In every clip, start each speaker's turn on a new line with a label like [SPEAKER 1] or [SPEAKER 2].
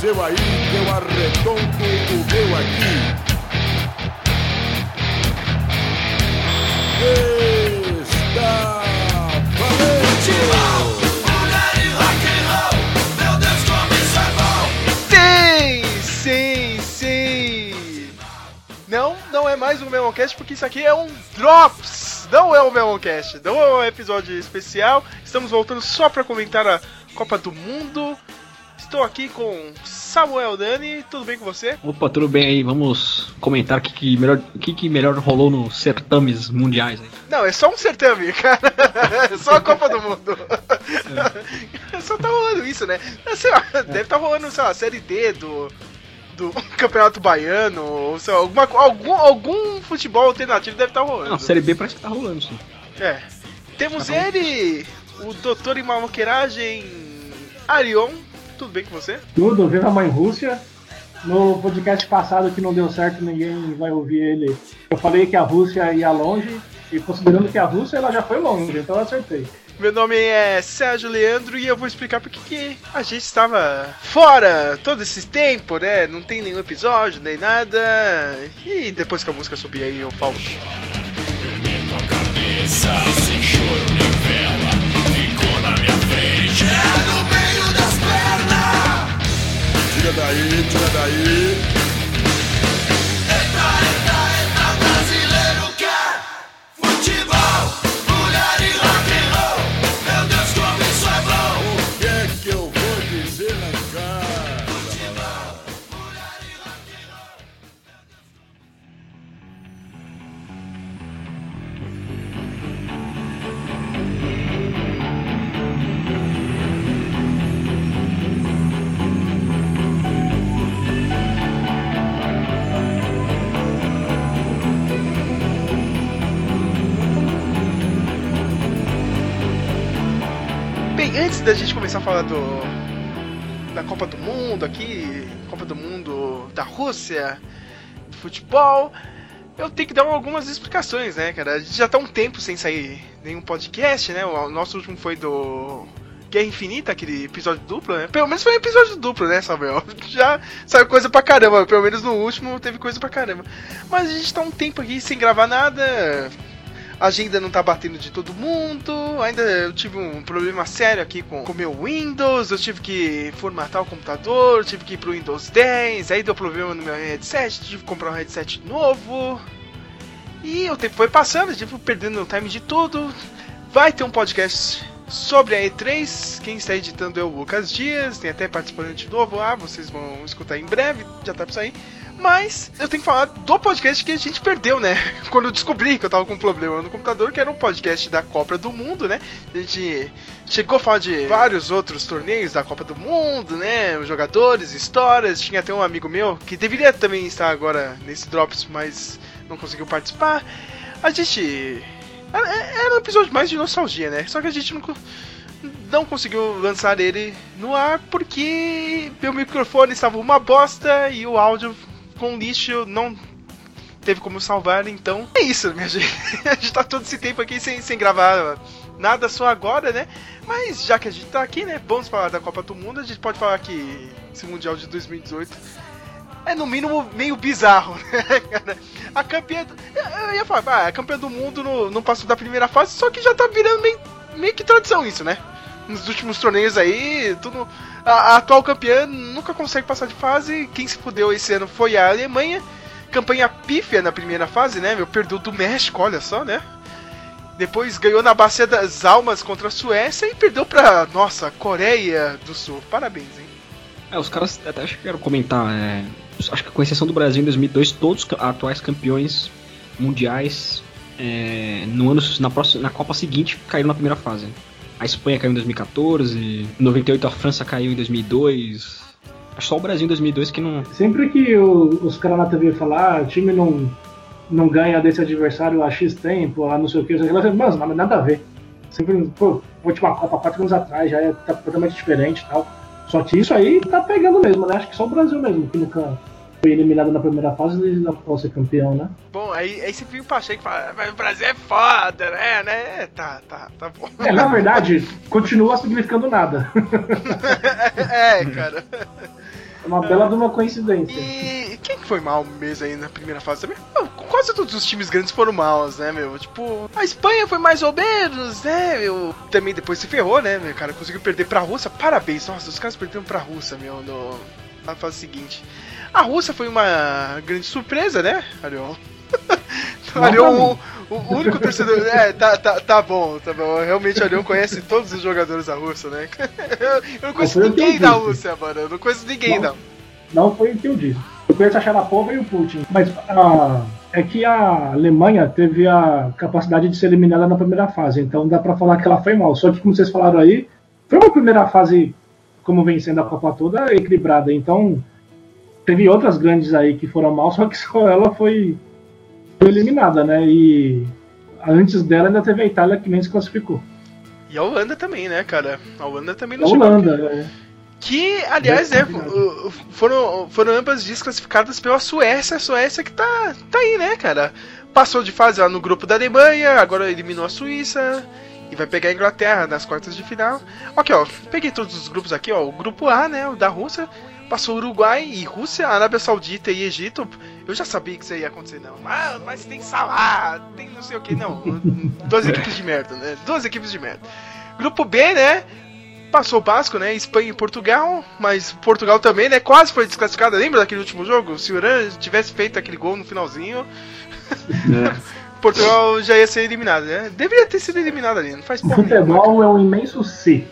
[SPEAKER 1] seu aí, que eu arredondo o meu aqui. Está valente!
[SPEAKER 2] Não, não é mais um Memoncast porque isso aqui é um Drops. Não é um Memoncast, não é um episódio especial. Estamos voltando só para comentar a Copa do Mundo. Estou aqui com Samuel Dani, tudo bem com você?
[SPEAKER 3] Opa, tudo bem aí? Vamos comentar o que, que, melhor, que, que melhor rolou nos certames mundiais aí.
[SPEAKER 2] Não, é só um certame, cara. É só a Copa do Mundo. É. Só tá rolando isso, né? Sei lá, deve estar tá rolando, sei lá, a Série D do, do Campeonato Baiano, ou sei lá, alguma, algum, algum futebol alternativo deve estar tá rolando.
[SPEAKER 3] Não, a Série B parece que tá rolando, sim.
[SPEAKER 2] É. Temos tá ele, o doutor em maloqueiragem, Arion. Tudo bem com você?
[SPEAKER 4] Tudo, viva a mãe Rússia. No podcast passado que não deu certo, ninguém vai ouvir ele. Eu falei que a Rússia ia longe, e considerando que a Rússia ela já foi longe, então eu acertei.
[SPEAKER 2] Meu nome é Sérgio Leandro e eu vou explicar porque que a gente estava fora todo esse tempo, né? Não tem nenhum episódio, nem nada. E depois que a música subir aí eu falo. Cabeça, sem choro nem vela, ficou na minha frente, é
[SPEAKER 1] Tira daí, tira daí.
[SPEAKER 2] Antes da gente começar a falar do da Copa do Mundo aqui, Copa do Mundo da Rússia, do futebol, eu tenho que dar algumas explicações, né, cara? A gente já tá um tempo sem sair nenhum podcast, né? O nosso último foi do Guerra Infinita, aquele episódio duplo, né? Pelo menos foi um episódio duplo, né, Samuel? Já saiu coisa pra caramba, pelo menos no último teve coisa pra caramba. Mas a gente tá um tempo aqui sem gravar nada, a agenda não tá batendo de todo mundo. Ainda eu tive um problema sério aqui com o meu Windows. Eu tive que formatar o computador, tive que ir pro Windows 10. Aí deu problema no meu headset, tive que comprar um headset novo. E o tempo foi passando, tive perdendo o time de tudo. Vai ter um podcast sobre a E3. Quem está editando é o Lucas Dias, tem até participante novo lá, vocês vão escutar em breve, já tá pra sair. Mas eu tenho que falar do podcast que a gente perdeu, né? Quando eu descobri que eu tava com um problema no computador, que era um podcast da Copa do Mundo, né? A gente chegou a falar de vários outros torneios da Copa do Mundo, né? Jogadores, histórias. Tinha até um amigo meu que deveria também estar agora nesse Drops, mas não conseguiu participar. A gente. Era um episódio mais de nostalgia, né? Só que a gente não não conseguiu lançar ele no ar porque meu microfone estava uma bosta e o áudio com lixo não teve como salvar, então é isso, minha gente. A gente tá todo esse tempo aqui sem, sem gravar nada só agora, né? Mas já que a gente tá aqui, né? Vamos falar da Copa do Mundo. A gente pode falar que esse Mundial de 2018 é no mínimo meio bizarro, né? A campeã. Eu ia falar, ah, a campeã do mundo no, não passou da primeira fase, só que já tá virando meio, meio que tradição isso, né? Nos últimos torneios aí, tudo a, a, atual campeã nunca consegue passar de fase. Quem se fudeu esse ano foi a Alemanha. Campanha pífia na primeira fase, né? Meu, perdeu do México, olha só, né? Depois ganhou na Bacia das Almas contra a Suécia e perdeu pra, nossa, Coreia do Sul. Parabéns, hein?
[SPEAKER 3] É, os caras até acho que quero comentar, é, acho que com exceção do Brasil em 2002, todos os atuais campeões mundiais é, no ano, na, próxima, na Copa seguinte caíram na primeira fase. A Espanha caiu em 2014, em 98 a França caiu em 2002. Acho só o Brasil em 2002 que não.
[SPEAKER 4] Sempre que o, os caras na TV falar, ah, o time não, não ganha desse adversário há X tempo, há não sei o que, mano, nada a ver. Sempre, pô, última Copa, quatro anos atrás, já é tá totalmente diferente e tal. Só que isso aí tá pegando mesmo, né? Acho que só o Brasil mesmo que nunca foi eliminado na primeira fase e não pode ser campeão, né?
[SPEAKER 2] Bom, aí, aí você fica o Pacheco que fala, mas o Brasil é foda, né? né? Tá, tá, tá bom.
[SPEAKER 4] É, na verdade, continua significando nada.
[SPEAKER 2] é, cara.
[SPEAKER 4] Uma bela de uma coincidência.
[SPEAKER 2] E quem que foi mal mesmo aí na primeira fase também? Quase todos os times grandes foram maus, né, meu? Tipo, a Espanha foi mais ou menos, né, meu? Também depois se ferrou, né, meu cara? Conseguiu perder pra Rússia. Parabéns, nossa, os caras perderam pra Rússia, meu, no... na fase seguinte. A Rússia foi uma grande surpresa, né, Ariel? Ariel, o, o único torcedor. É, tá, tá, tá bom, tá bom. Realmente o Ariel conhece todos os jogadores da Rússia, né? Eu não conheço
[SPEAKER 4] foi o que
[SPEAKER 2] ninguém
[SPEAKER 4] eu
[SPEAKER 2] da. Rússia, mano. Eu não conheço ninguém,
[SPEAKER 4] Não.
[SPEAKER 2] não.
[SPEAKER 4] Não foi o que eu disse. Eu conheço a Sharapova e o Putin. Mas ah, é que a Alemanha teve a capacidade de ser eliminada na primeira fase. Então dá pra falar que ela foi mal. Só que, como vocês falaram aí, foi uma primeira fase, como vem sendo a Copa toda, equilibrada. Então teve outras grandes aí que foram mal, só que só ela foi, foi eliminada, né? E antes dela ainda teve a Itália que nem se classificou.
[SPEAKER 2] E a Holanda também, né, cara? A Holanda também
[SPEAKER 4] A
[SPEAKER 2] não chegou.
[SPEAKER 4] Holanda, é.
[SPEAKER 2] Que, aliás, uh, foram, foram ambas desclassificadas pela Suécia. A Suécia que tá, tá aí, né, cara? Passou de fase lá no grupo da Alemanha, agora eliminou a Suíça e vai pegar a Inglaterra nas quartas de final. Ok, ó, peguei todos os grupos aqui, ó. O grupo A, né, o da Rússia, passou Uruguai e Rússia, Arábia Saudita e Egito. Eu já sabia que isso ia acontecer, não. Ah, mas tem Salah, tem não sei o que, não. Duas equipes de merda, né? Duas equipes de merda. Grupo B, né? Passou o básico, né? Espanha e Portugal, mas Portugal também, né? Quase foi desclassificada. Lembra daquele último jogo? Se o Irã tivesse feito aquele gol no finalzinho, Portugal já ia ser eliminado, né? Deveria ter sido eliminado ali, não faz
[SPEAKER 4] O futebol é um imenso C.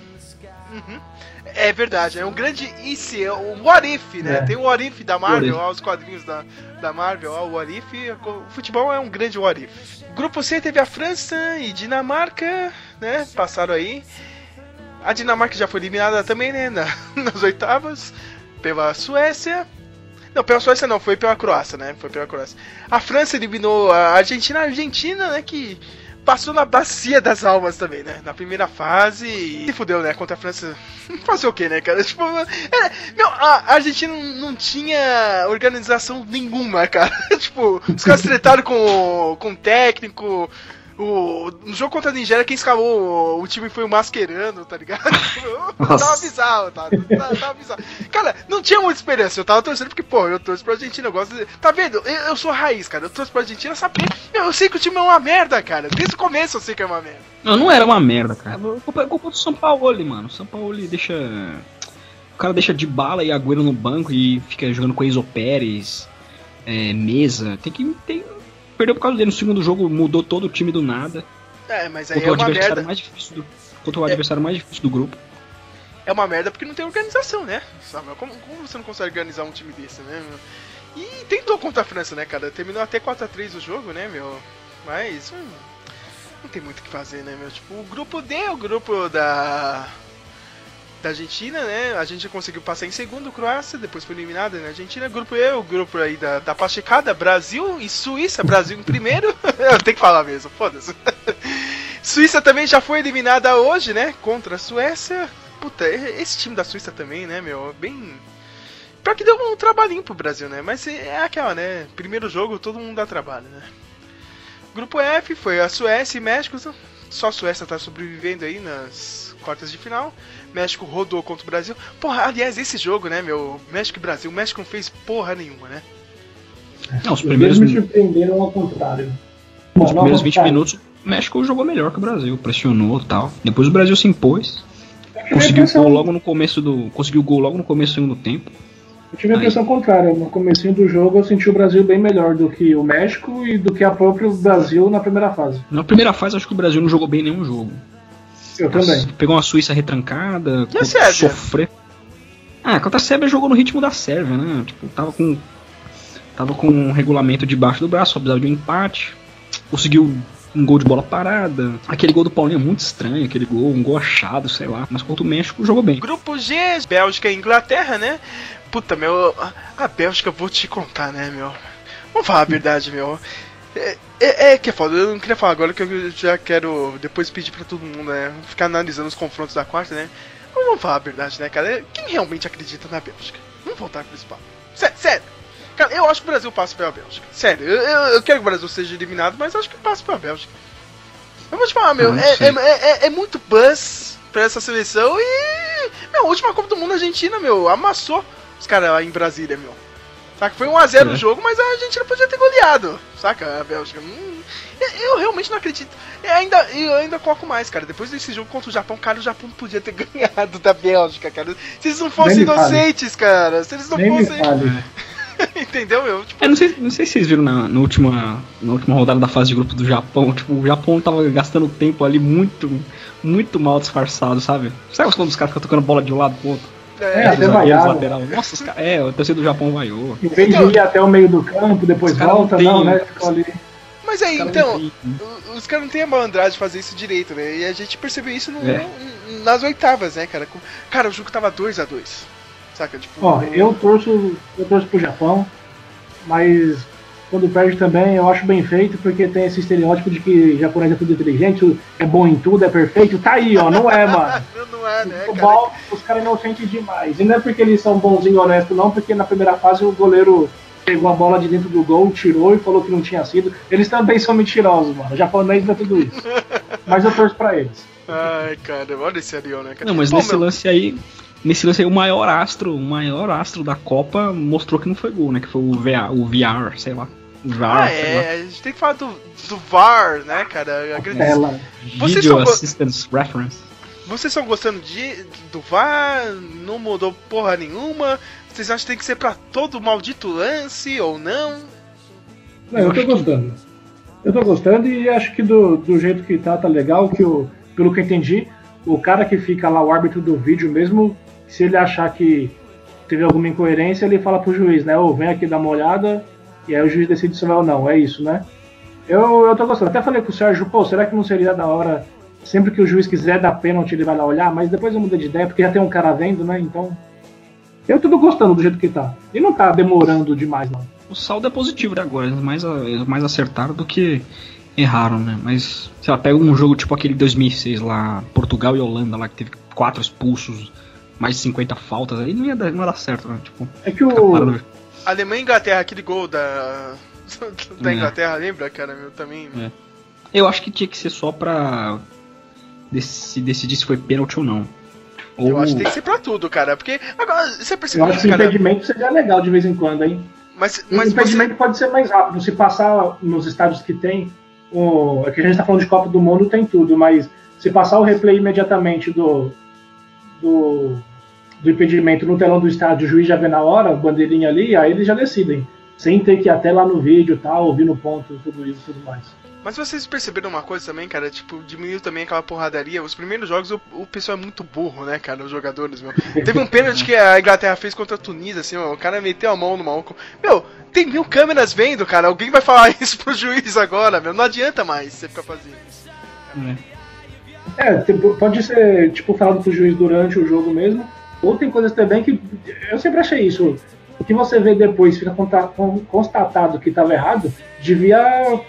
[SPEAKER 2] É verdade, é um grande IC, é um What If, né?
[SPEAKER 4] É.
[SPEAKER 2] Tem o What If da Marvel, ó, os quadrinhos da, da Marvel, ó, o What If. O futebol é um grande What If. Grupo C teve a França e Dinamarca, né? Passaram aí. A Dinamarca já foi eliminada também, né? na- nas oitavas. Pela Suécia. Não, pela Suécia não, foi pela Croácia, né? Foi pela Croácia. A França eliminou a Argentina, a Argentina, né? Que passou na bacia das almas também, né? Na primeira fase e se fudeu, né? Contra a França. Fazer o quê, né, cara? Tipo, é, meu, a Argentina não tinha organização nenhuma, cara. tipo, os caras tretaram com, com o técnico. O, no jogo contra a Nigéria, quem escalou o, time foi o Mascherano, tá ligado? tava bizarro, tá? Tava, tava bizarro. Cara, não tinha muita esperança. Eu tava torcendo porque, pô, eu torço pra Argentina. Eu gosto de... Tá vendo? Eu, eu sou raiz, cara. Eu torço pra Argentina saber. Meu, eu sei que o time é uma merda, cara. Desde o começo eu sei que é uma merda.
[SPEAKER 3] Não, não era uma merda, cara. Culpa, a culpa do São Paulo, mano. O São Paulo deixa. O cara deixa de bala e Agüero no banco e fica jogando com Enzo Pérez, é, mesa. Tem que. Tem... Perdeu por causa dele. No segundo jogo mudou todo o time do nada.
[SPEAKER 2] É, mas aí é uma merda.
[SPEAKER 3] mais difícil do. Contra o adversário mais difícil do grupo.
[SPEAKER 2] É uma merda porque não tem organização, né? Samuel, como, como você não consegue organizar um time desse, né? meu? E tentou contra a França, né, cara? Terminou até 4x3 o jogo, né, meu? Mas. hum, não tem muito o que fazer, né, meu? Tipo, o grupo D, o grupo da. Da Argentina, né? A gente conseguiu passar em segundo, Croácia, depois foi eliminada, né? Argentina, grupo E, o grupo aí da, da Pachecada, Brasil e Suíça, Brasil em primeiro. Eu tenho que falar mesmo, foda-se. Suíça também já foi eliminada hoje, né? Contra a Suécia. Puta, esse time da Suíça também, né, meu? Bem. Pior que deu um trabalhinho pro Brasil, né? Mas é aquela, né? Primeiro jogo, todo mundo dá trabalho, né? Grupo F foi a Suécia e México. Só a Suécia tá sobrevivendo aí nas quartas de final. México rodou contra o Brasil. Porra, aliás, esse jogo, né, meu? México e Brasil. O México não fez porra nenhuma, né?
[SPEAKER 3] Não, os
[SPEAKER 4] Os
[SPEAKER 3] primeiros,
[SPEAKER 4] dois me surpreenderam ao contrário.
[SPEAKER 3] os
[SPEAKER 4] Não, não
[SPEAKER 3] primeiros
[SPEAKER 4] ao
[SPEAKER 3] 20
[SPEAKER 4] contrário.
[SPEAKER 3] minutos, o México jogou melhor que o Brasil, pressionou e tal. Depois o Brasil se impôs. Conseguiu o
[SPEAKER 4] impressão-
[SPEAKER 3] gol logo no começo do. Conseguiu o gol logo no começo do segundo tempo.
[SPEAKER 4] Eu tive a
[SPEAKER 3] Aí.
[SPEAKER 4] impressão contrária. No comecinho do jogo eu senti o Brasil bem melhor do que o México e do que a próprio Brasil na primeira fase.
[SPEAKER 3] Na primeira fase, acho que o Brasil não jogou bem nenhum jogo.
[SPEAKER 4] Eu também.
[SPEAKER 3] Pegou uma Suíça retrancada,
[SPEAKER 2] E a
[SPEAKER 3] co-
[SPEAKER 2] Sérvia?
[SPEAKER 3] sofrer. Ah, contra a Sérvia jogou no ritmo da Sérvia, né? Tipo, tava com. Tava com um regulamento debaixo do braço, só precisava de um empate. Conseguiu um gol de bola parada. Aquele gol do Paulinho é muito estranho, aquele gol, um gol achado, sei lá. Mas contra o México jogou bem.
[SPEAKER 2] Grupo G, Bélgica e Inglaterra, né? Puta, meu, a- a Bélgica, vou te contar, né, meu? Vamos falar a verdade, meu. É, é, é que é foda, eu não queria falar agora que eu já quero depois pedir pra todo mundo, né? Ficar analisando os confrontos da quarta, né? Mas vamos falar a verdade, né, cara? Quem realmente acredita na Bélgica? Vamos voltar pro papo. Sério, sério. Cara, eu acho que o Brasil passa pela Bélgica. Sério, eu, eu, eu quero que o Brasil seja eliminado, mas acho que passa pela Bélgica. Eu vou te falar, meu,
[SPEAKER 3] Ah,
[SPEAKER 2] é, é, é, é muito buzz pra essa seleção e. Meu, a última Copa do Mundo a Argentina, meu, amassou Os caras lá em Brasília, meu. Saca? Foi 1x0
[SPEAKER 3] É.
[SPEAKER 2] o jogo, mas a gente não podia ter goleado. Saca? A Bélgica. Hum, eu- eu realmente não acredito. Eu ainda, eu ainda coloco mais, cara. Depois desse jogo contra o Japão, cara, o Japão podia ter ganhado da Bélgica, cara. Se eles não fossem
[SPEAKER 4] me fale.
[SPEAKER 2] inocentes, cara. Se eles não
[SPEAKER 4] Nem
[SPEAKER 2] fossem. Entendeu, meu? Tipo,
[SPEAKER 3] Eu não sei, não sei se vocês viram na, na última, na última rodada da fase de grupo do Japão. Tipo, o Japão tava gastando tempo ali muito, muito mal disfarçado, sabe? Sabe quando os caras ficam tocando bola de um lado pro outro?
[SPEAKER 4] É,
[SPEAKER 2] é,
[SPEAKER 4] até vaiaram.
[SPEAKER 3] lateral. Nossa, os caras. É, o torcedor do Japão vaiou.
[SPEAKER 4] Em vez de ir até o meio do campo, depois
[SPEAKER 3] não
[SPEAKER 4] volta,
[SPEAKER 3] têm-
[SPEAKER 4] não, né? Ficou ali.
[SPEAKER 2] Mas aí, então,
[SPEAKER 3] não
[SPEAKER 2] os caras não têm a malandragem de fazer isso direito, né? E a gente percebeu isso no-
[SPEAKER 3] É.
[SPEAKER 2] no- nas oitavas, né, cara? Cara, o jogo tava 2x2. Saca? Tipo.
[SPEAKER 4] Ó, eu torço, eu torço pro Japão, mas quando perde também eu acho bem feito, porque tem esse estereótipo de que japonês é tudo inteligente, é bom em tudo, é perfeito. Tá aí, ó, não é, mano.
[SPEAKER 2] É, né, cara?
[SPEAKER 4] Os caras inocentes demais. E não é porque eles são bonzinhos e honestos, não, porque na primeira fase o goleiro pegou a bola de dentro do gol, tirou e falou que não tinha sido. Eles também são mentirosos, mano. O japonês não é tudo isso. Mas eu torço pra eles.
[SPEAKER 2] Ai, cara, olha esse Ariel, né, cara?
[SPEAKER 3] Não, mas
[SPEAKER 2] Pô,
[SPEAKER 3] nesse
[SPEAKER 2] meu,
[SPEAKER 3] lance aí. Nesse lance aí, o maior astro, o maior astro da Copa mostrou que não foi gol, né? Que foi o VR, o VR sei lá. O VR,
[SPEAKER 2] Ah, é, a gente tem que falar do, do VAR, né, cara? Vocês
[SPEAKER 3] Video
[SPEAKER 2] são
[SPEAKER 3] Assistance Reference.
[SPEAKER 2] Vocês estão gostando de, do VAR? Não mudou porra nenhuma? Vocês acham que tem que ser pra todo maldito lance ou não?
[SPEAKER 4] Não, eu tô gostando. Eu tô gostando e acho que do, do jeito que tá, tá legal. Que o, pelo que eu entendi, o cara que fica lá, o árbitro do vídeo, mesmo se ele achar que teve alguma incoerência, ele fala pro juiz, né? Ô, vem aqui dar uma olhada, e aí o juiz decide se vai ou não. É isso, né? Eu, eu tô gostando. Até falei com o Sérgio, pô, será que não seria da hora, sempre que o juiz quiser dar pênalti, ele vai lá olhar? Mas depois eu mudei de ideia, porque já tem um cara vendo, né? Então. Eu tô gostando do jeito que tá. E não tá demorando demais, não.
[SPEAKER 3] O saldo é positivo de agora, eles mais, mais acertaram do que erraram, né? Mas, sei lá, pega um jogo tipo aquele 2006 lá, Portugal e Holanda, lá que teve quatro expulsos, mais de 50 faltas, aí não ia dar, não ia dar certo, né? Tipo,
[SPEAKER 4] É que o.
[SPEAKER 2] Alemanha e Inglaterra, aquele gol da. da
[SPEAKER 3] É.
[SPEAKER 2] Inglaterra, lembra, cara? Meu, também.
[SPEAKER 3] É. Eu acho que tinha que ser só pra dec- decidir se foi pênalti ou não. Ou,
[SPEAKER 2] Eu acho que tem que ser pra tudo, cara. Porque. Agora, você
[SPEAKER 4] Eu
[SPEAKER 2] percebeu,
[SPEAKER 4] acho que o
[SPEAKER 2] cara.
[SPEAKER 4] impedimento seria legal de vez em quando, hein?
[SPEAKER 2] Mas,
[SPEAKER 4] O
[SPEAKER 2] mas você.
[SPEAKER 4] impedimento pode ser mais rápido. Se passar nos estádios que tem. O... É que a gente tá falando de Copa do Mundo, tem tudo, mas se passar o replay imediatamente do. do, do impedimento no telão do estádio, o juiz já vê na hora, bandeirinha ali, aí eles já decidem. Sem ter que ir até lá no vídeo e tal, ouvir no ponto, tudo isso e tudo mais.
[SPEAKER 2] Mas vocês perceberam uma coisa também, cara? Tipo, diminuiu também aquela porradaria. Os primeiros jogos o, o pessoal é muito burro, né, cara? Os jogadores, meu. Teve um pênalti que a Inglaterra fez contra a Tunísia, assim, ó, o cara meteu a mão no maluco. Meu, tem mil câmeras vendo, cara. Alguém vai falar isso pro juiz agora, meu. Não adianta mais você ficar fazendo isso.
[SPEAKER 3] É.
[SPEAKER 4] É, tipo, pode ser, tipo, falado pro juiz durante o jogo mesmo. Ou tem coisas também que. Eu sempre achei isso. O que você vê depois fica constatado que estava errado, devia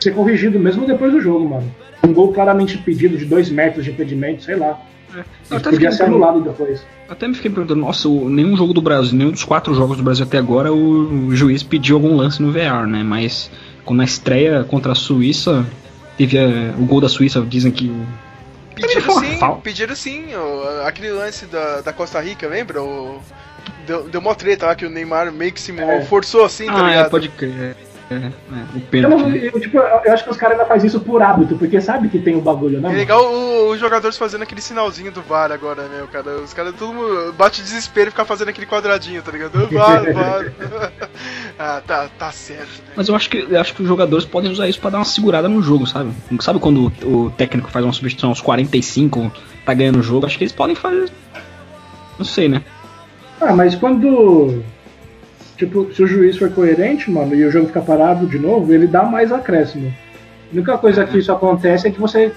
[SPEAKER 4] ser corrigido mesmo depois do jogo, mano. Um gol claramente impedido de dois metros de impedimento, sei lá.
[SPEAKER 3] Eu
[SPEAKER 4] Isso
[SPEAKER 3] até
[SPEAKER 4] podia
[SPEAKER 3] fiquei
[SPEAKER 4] ser anulado depois.
[SPEAKER 3] Até me fiquei perguntando, nossa, o- nenhum jogo do Brasil, nenhum dos quatro jogos do Brasil até agora, o juiz pediu algum lance no VR, né? Mas quando na estreia contra a Suíça, teve a- o gol da Suíça, dizem que o.
[SPEAKER 2] Pediram sim,
[SPEAKER 3] falta.
[SPEAKER 2] pediram sim. o- aquele lance da, da Costa Rica, lembra? O, deu, deu mó treta lá que o Neymar meio que simulou,
[SPEAKER 4] É.
[SPEAKER 2] forçou assim, tá
[SPEAKER 3] ah,
[SPEAKER 2] ligado?
[SPEAKER 3] é, pode crer. É, é, o
[SPEAKER 4] Eu,
[SPEAKER 3] pênalti. né?
[SPEAKER 4] eu, tipo, eu acho que os caras ainda fazem isso por hábito, porque sabe que tem o bagulho, né?
[SPEAKER 2] É legal os jogadores fazendo aquele sinalzinho do VAR agora, né, cara? Os caras todo mundo bate desespero e fica fazendo aquele quadradinho, tá ligado? VAR, VAR. ah, tá, tá certo, né?
[SPEAKER 3] Mas eu acho que eu acho que os jogadores podem usar isso pra dar uma segurada no jogo, sabe? Sabe quando o, o técnico faz uma substituição aos 45, tá ganhando o jogo? Acho que eles podem fazer. Não sei, né?
[SPEAKER 4] Ah, mas quando. Tipo, se o juiz for coerente, mano, e o jogo ficar parado de novo, ele dá mais acréscimo. A única coisa que isso acontece é que você.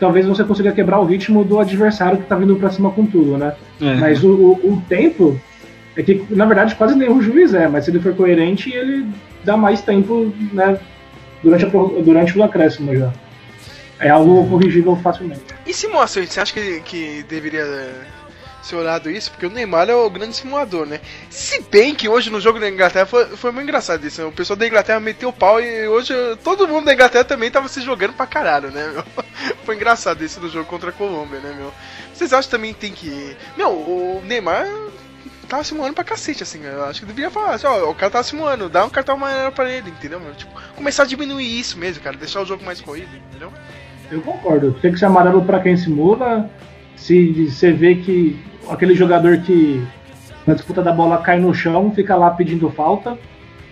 [SPEAKER 4] Talvez você consiga quebrar o ritmo do adversário que tá vindo pra cima com tudo, né?
[SPEAKER 3] É.
[SPEAKER 4] Mas o, o, o tempo. É que, na verdade, quase nenhum juiz é, mas se ele for coerente, ele dá mais tempo, né? Durante, a durante o acréscimo já. É algo corrigível facilmente.
[SPEAKER 2] E simulações, você acha que, que deveria olhado isso? Porque o Neymar é o grande simulador, né? Se bem que hoje no jogo da Inglaterra foi, foi muito engraçado isso. né? O pessoal da Inglaterra meteu o pau e hoje todo mundo da Inglaterra também tava se jogando pra caralho, né, meu? Foi engraçado isso no jogo contra a Colômbia, né, meu? Vocês acham que também tem que. Meu, o Neymar tava simulando pra cacete, assim. Eu acho que deveria falar assim, ó, o cara tava simulando, dá um cartão amarelo pra ele, entendeu? Mano? Tipo, começar a diminuir isso mesmo, cara, deixar o jogo mais corrido, entendeu?
[SPEAKER 4] Eu concordo. Tem que ser amarelo pra quem simula. Se você vê que aquele jogador que na disputa da bola cai no chão, fica lá pedindo falta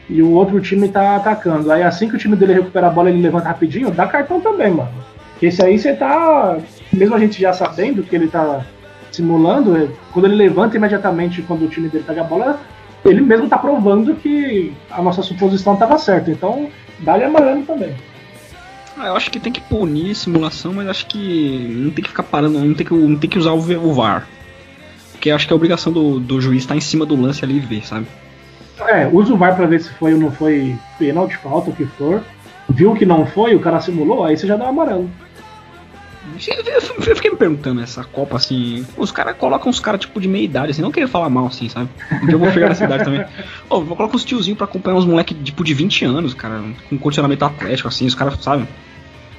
[SPEAKER 4] e o outro time tá atacando. Aí assim que o time dele recupera a bola, ele levanta rapidinho, dá cartão também, mano. Porque esse aí você tá. Mesmo a gente já sabendo que ele tá simulando, é, quando ele levanta imediatamente quando o time dele pega a bola, ele mesmo tá provando que a nossa suposição tava certa. Então, dá-lhe amarelo também.
[SPEAKER 3] Ah, eu acho que tem que punir simulação, mas acho que não tem que ficar parando, não tem que, não tem que usar o, VAR. Porque acho que a obrigação do, do juiz estar em cima do lance ali e ver, sabe?
[SPEAKER 4] É, usa o VAR pra ver se foi ou não foi pênalti, falta, o que for. Viu que não foi, o cara simulou, aí você já dá um amarelo.
[SPEAKER 3] Eu fiquei me perguntando essa Copa, assim. Os caras colocam uns caras tipo de meia idade, assim, não queria falar mal, assim, sabe? Dia eu vou chegar nessa idade também. Ô, vou colocar uns tiozinhos pra acompanhar uns moleques tipo de 20 anos, cara, com condicionamento atlético, assim, os caras, sabe?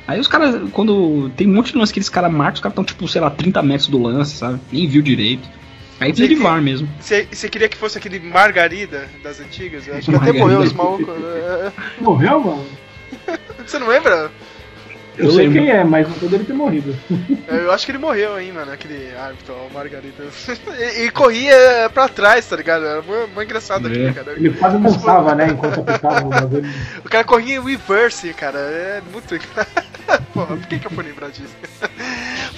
[SPEAKER 3] Aí os caras, quando. Tem um monte de lance que eles caras marcam, os caras estão, tipo, sei lá, 30 metros do lance, sabe? Nem viu direito. Aí precisa de VAR mesmo.
[SPEAKER 2] Você queria que fosse aquele Margarida das antigas? Eu acho que até morreu os malucos. é,
[SPEAKER 4] Morreu, mano?
[SPEAKER 2] Você não lembra?
[SPEAKER 4] Eu,
[SPEAKER 3] Eu
[SPEAKER 4] sei quem é, mas não dele ter morrido.
[SPEAKER 2] Eu acho que ele morreu aí, mano, aquele árbitro, o Margarida. E, e corria pra trás, tá ligado? Era muito, muito engraçado
[SPEAKER 3] É.
[SPEAKER 2] cara.
[SPEAKER 4] Ele quase dançava, né, enquanto apitava o bagulho.
[SPEAKER 2] O cara corria em reverse, cara. É muito engraçado. Porra, por que, que eu fui lembrar disso?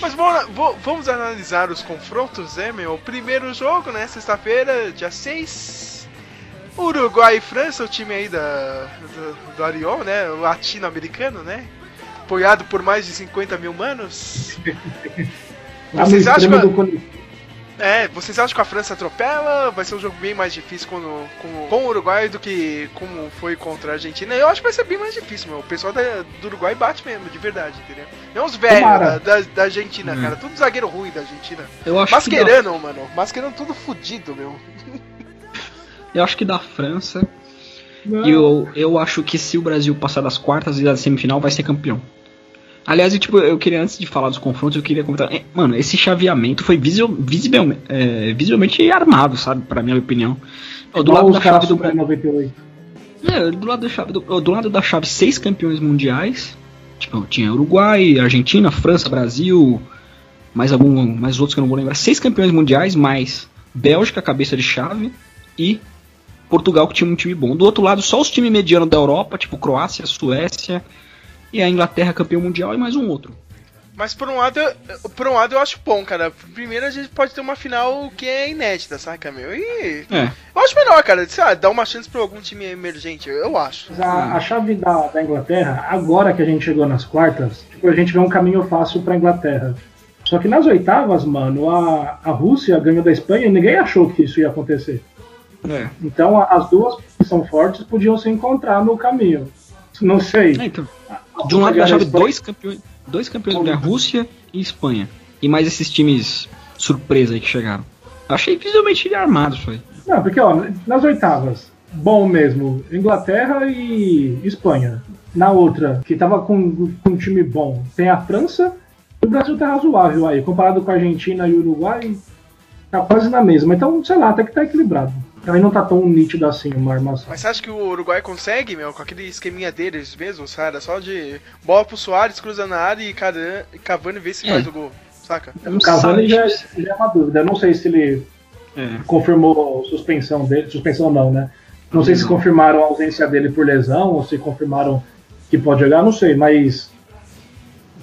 [SPEAKER 2] Mas vamos, vo- vamos analisar os confrontos, né, meu? O primeiro jogo, né? Sexta-feira, dia 6. Uruguai e França, o time aí da, do, do Arion, né? O latino-americano, né? Apoiado por mais de 50 mil manos. Vocês acham que- É, vocês acham que a França atropela? Vai ser um jogo bem mais difícil com, com, com o Uruguai do que como foi contra a Argentina? Eu acho que vai ser bem mais difícil, meu. O pessoal da- do Uruguai bate mesmo, de verdade, entendeu? Não os velhos da, da, da Argentina,
[SPEAKER 3] Hum.
[SPEAKER 2] cara. Tudo zagueiro ruim da Argentina.
[SPEAKER 3] Eu acho. Da,
[SPEAKER 2] Mascherano, mano. Mascherano tudo fudido, meu.
[SPEAKER 3] eu acho que da França.
[SPEAKER 4] Não,
[SPEAKER 3] E eu, eu acho que se o Brasil passar das quartas e da semifinal, vai ser campeão. Aliás, eu, tipo, eu queria, antes de falar dos confrontos, eu queria comentar. é, Mano, esse chaveamento foi visio, visivel, é, visivelmente armado, sabe? Pra minha opinião. Ó, do
[SPEAKER 4] igual
[SPEAKER 3] lado da chave do Brasil.
[SPEAKER 4] 98.
[SPEAKER 3] É, do lado da chave do, do lado da chave, seis campeões mundiais. Tipo, tinha Uruguai, Argentina, França, Brasil, mais algum, mais outros que eu não vou lembrar. Seis campeões mundiais, mais Bélgica, cabeça de chave, e Portugal, que tinha um time bom. Do outro lado, só os times medianos da Europa, tipo Croácia, Suécia, e a Inglaterra campeão mundial e mais um outro.
[SPEAKER 2] Mas por um lado, eu- por um lado eu acho bom, cara. Primeiro a gente pode ter uma final que é inédita, saca, meu? E
[SPEAKER 3] É,
[SPEAKER 2] eu acho melhor, cara. Sei lá, dar uma chance pra algum time emergente, eu acho.
[SPEAKER 4] Mas A, a chave da, da Inglaterra, agora que a gente chegou nas quartas, tipo, a gente vê um caminho fácil pra Inglaterra. Só que nas oitavas, mano, a, a Rússia ganhou da Espanha e ninguém achou que isso ia acontecer.
[SPEAKER 3] é.
[SPEAKER 4] Então a- as duas que são fortes podiam se encontrar no caminho. Não sei.
[SPEAKER 3] É, então,
[SPEAKER 4] A
[SPEAKER 3] de um lado da chave, dois campeões, dois campeões da Rússia e Espanha. E mais esses times surpresa aí que chegaram. Eu achei visivelmente armado isso aí.
[SPEAKER 4] Não, porque ó, nas oitavas, bom mesmo, Inglaterra e Espanha. Na outra, que tava com, com um time bom, tem a França o Brasil tá razoável aí. Comparado com a Argentina e o Uruguai, tá quase na mesma. Então, sei lá, até que tá equilibrado. Também não tá tão nítido assim uma armação.
[SPEAKER 2] Mas você acha que o Uruguai consegue, meu, com aquele esqueminha deles mesmo, cara? Só de bola pro Soares, cruza na área e Caran- e Cavani vê se
[SPEAKER 3] É.
[SPEAKER 2] faz o gol, saca?
[SPEAKER 4] O Cavani já, já é uma dúvida. Eu não sei se ele
[SPEAKER 3] É.
[SPEAKER 4] confirmou suspensão dele. Suspensão não, né? Não sei se confirmaram a ausência dele por lesão ou se confirmaram que pode jogar, não sei, mas.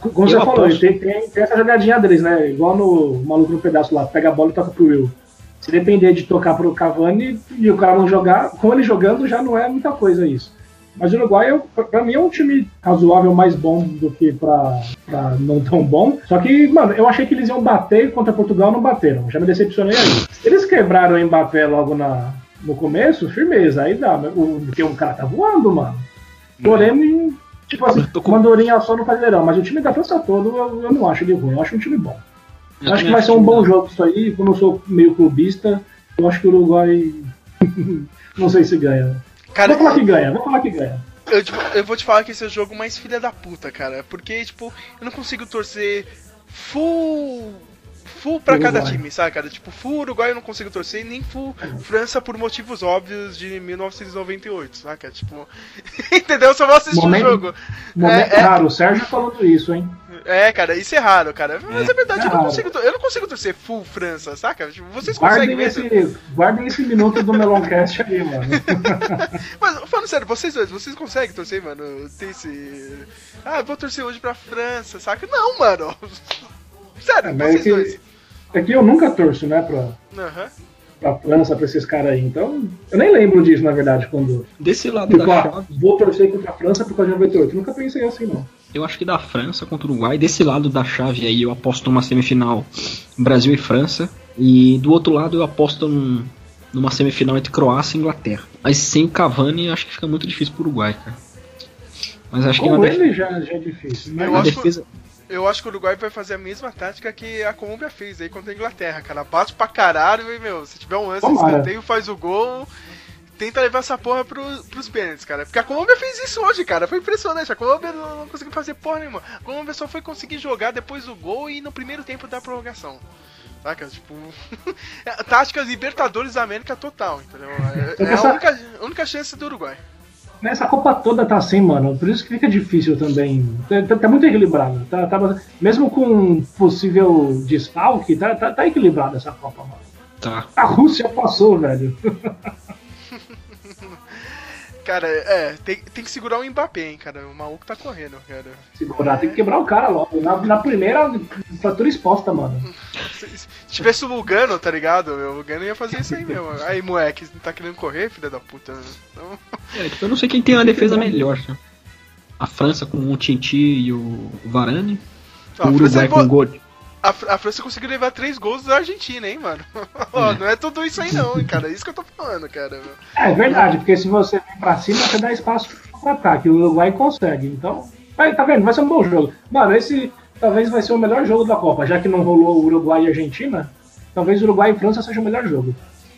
[SPEAKER 4] Como
[SPEAKER 3] Eu
[SPEAKER 4] você falou,
[SPEAKER 3] aposto.
[SPEAKER 4] tem, tem, tem essa jogadinha deles, né? Igual no Maluco no Pedaço lá, pega a bola e toca pro Will. Se depender de tocar pro Cavani e o cara não jogar, com ele jogando já não é muita coisa isso. Mas o Uruguai, pra mim, é um time razoável mais bom do que pra, pra não tão bom. Só que, mano, eu achei que eles iam bater contra Portugal, não bateram. Já me decepcionei aí. Eles quebraram o Mbappé logo na, no começo, firmeza, aí dá. O, porque o cara tá voando, mano. Porém, tipo assim,
[SPEAKER 3] com-
[SPEAKER 4] uma andorinha só no Brasileirão. Mas o time da França todo, eu, eu não acho ele ruim. Eu acho um time bom.
[SPEAKER 3] Eu
[SPEAKER 4] acho que vai ser um bom jogo isso aí. Como eu sou meio clubista, eu acho que o Uruguai. não sei se ganha.
[SPEAKER 2] Cara,
[SPEAKER 4] vou falar que ganha, vou falar que ganha.
[SPEAKER 2] eu, tipo, eu vou te falar que esse é o jogo mais filha da puta, cara. Porque, tipo, eu não consigo torcer full. Full pra cada time, sabe, cara? Tipo, full Uruguai eu não consigo torcer, nem full França por motivos óbvios de 1998, saca? Tipo, entendeu? Eu só vou assistir
[SPEAKER 4] Momento-
[SPEAKER 2] o jogo.
[SPEAKER 4] Momento
[SPEAKER 2] É, é.
[SPEAKER 4] raro, o Sérgio falando isso, hein?
[SPEAKER 2] É, cara, isso é raro, cara. Mas é, verdade,
[SPEAKER 4] é
[SPEAKER 2] eu, não consigo, eu não consigo torcer full França, saca? Tipo, vocês
[SPEAKER 4] Guardem
[SPEAKER 2] conseguem mesmo?
[SPEAKER 4] esse, guardem esse minuto do Meloncast aí, mano.
[SPEAKER 2] Mas, falando sério, vocês dois, vocês conseguem torcer, mano? Tem esse. Ah, vou torcer hoje pra França, saca? Não, mano. Sério,
[SPEAKER 4] É,
[SPEAKER 2] vocês
[SPEAKER 4] é que-
[SPEAKER 2] dois.
[SPEAKER 4] É que eu nunca torço, né, pra,
[SPEAKER 2] Aham.
[SPEAKER 4] pra França, pra esses caras aí. Então, eu nem lembro disso, na verdade, quando.
[SPEAKER 3] Desse lado
[SPEAKER 4] Tipo,
[SPEAKER 3] da
[SPEAKER 4] ah,
[SPEAKER 3] chave,
[SPEAKER 4] vou torcer contra a França por causa de 98. Eu nunca pensei assim, não.
[SPEAKER 3] eu acho que da França contra o Uruguai. Desse lado da chave aí, eu aposto numa semifinal Brasil e França. E do outro lado, eu aposto num- numa semifinal entre Croácia e Inglaterra. Mas sem o Cavani, acho que fica muito difícil pro Uruguai, cara. Mas acho que
[SPEAKER 4] Com
[SPEAKER 3] na def-
[SPEAKER 4] ele já, já é difícil. Mas
[SPEAKER 2] Eu
[SPEAKER 3] na
[SPEAKER 2] acho-
[SPEAKER 3] defesa.
[SPEAKER 2] Eu acho que o Uruguai vai fazer a mesma tática que a Colômbia fez aí contra a Inglaterra, cara. Bate pra caralho e, meu, se tiver um lance de escanteio, faz o gol. Tenta levar essa porra pro, pros pênaltis, cara. Porque a Colômbia fez isso hoje, cara. Foi impressionante. A Colômbia não, não conseguiu fazer porra nenhuma. A Colômbia só foi conseguir jogar depois do gol e no primeiro tempo da prorrogação. Saca? Tipo. tática Libertadores da América total, entendeu? É, é a única, a única chance do Uruguai.
[SPEAKER 4] Nessa Copa toda tá assim, mano. Por isso que fica difícil também. Tá, tá- tá muito equilibrado. Tá, tá- mesmo com possível desfalque, tá, tá, tá equilibrado essa Copa, mano.
[SPEAKER 3] Tá.
[SPEAKER 4] A Rússia passou, velho.
[SPEAKER 2] Cara, é, tem, tem que segurar o Mbappé, hein, cara. O maluco tá correndo, cara.
[SPEAKER 4] Segurar, tem que quebrar o cara logo. Na, na primeira, fratura exposta, mano.
[SPEAKER 2] Se, se tivesse o Lugano, tá ligado? O Lugano ia fazer isso aí mesmo. Aí, moleque, tá querendo correr, filha da puta? Então,
[SPEAKER 3] É, tipo, eu não sei quem tem uma defesa melhor. né? A França com o Tinti e o Varane.
[SPEAKER 2] ó,
[SPEAKER 3] o
[SPEAKER 2] a, França
[SPEAKER 3] Uruguai com o
[SPEAKER 2] levou-
[SPEAKER 3] Gol.
[SPEAKER 2] a, a França conseguiu levar três gols da Argentina, hein, mano? Ó, não é tudo isso aí não, hein, cara. É isso que eu tô falando, cara.
[SPEAKER 4] É verdade, porque se você vem pra cima, você dá espaço pro ataque. O Uruguai consegue. Então, vai, tá vendo? Vai ser um bom jogo. Mano, esse talvez vai ser o melhor jogo da Copa. Já que não rolou Uruguai e Argentina, talvez Uruguai e França seja o melhor jogo.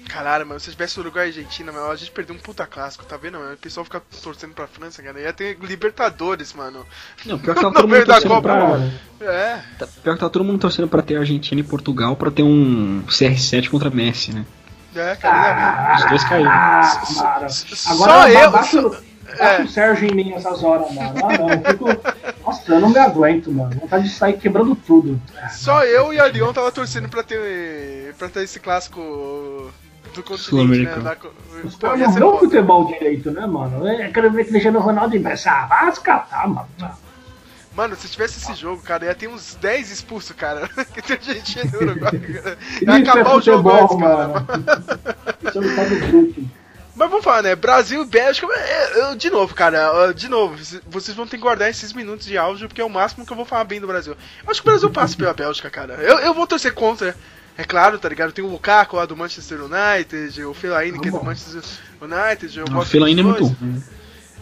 [SPEAKER 2] Caralho, mano, se tivesse Uruguai e Argentina, mano, a gente perdeu um puta clássico, tá vendo, mano? O pessoal fica torcendo pra França, cara. Ia ter Libertadores, mano.
[SPEAKER 3] Não, pior que tá todo mundo
[SPEAKER 2] da
[SPEAKER 3] torcendo
[SPEAKER 2] Copa,
[SPEAKER 3] pra.
[SPEAKER 2] É.
[SPEAKER 3] tá- Pior que tá todo mundo torcendo pra ter Argentina e Portugal pra ter um CR7 contra Messi, né?
[SPEAKER 2] É, cara.
[SPEAKER 3] Os dois caíram.
[SPEAKER 4] Ah.
[SPEAKER 2] Só
[SPEAKER 4] Agora
[SPEAKER 2] eu-
[SPEAKER 4] baixa,
[SPEAKER 2] só- é.
[SPEAKER 4] o Sérgio em mim essas horas, mano. Ah, não. Eu fico... Nossa, eu não me aguento, mano. Vontade de sair quebrando tudo.
[SPEAKER 2] Só eu e a Lyon tava torcendo pra ter, pra ter esse clássico do continente, né?
[SPEAKER 3] Sul-americano.
[SPEAKER 2] Da
[SPEAKER 4] Os caras não futebol direito, né, mano? Eu quero ver Cristiano Ronaldo em Messi. Ah, vai se catar, mano.
[SPEAKER 2] Mano, se tivesse esse jogo, cara, ia ter uns 10 expulsos, cara. que tem gente no Uruguai, cara. Ia
[SPEAKER 4] Isso é
[SPEAKER 2] acabar o jogo antes, cara.
[SPEAKER 4] mano. Isso é um.
[SPEAKER 2] Mas vamos falar, né? Brasil e Bélgica. é, eu- de novo, cara, de novo, vocês vão ter que guardar esses minutos de áudio, porque é o máximo que eu vou falar bem do Brasil. Eu acho que o Brasil passa pela Bélgica, cara. Eu, eu vou torcer contra. É claro, tá ligado? Tem o Lukaku lá do Manchester United, o Fellaini que é do. Manchester United. Eu
[SPEAKER 3] O
[SPEAKER 2] gosto
[SPEAKER 3] Fellaini é muito ruim.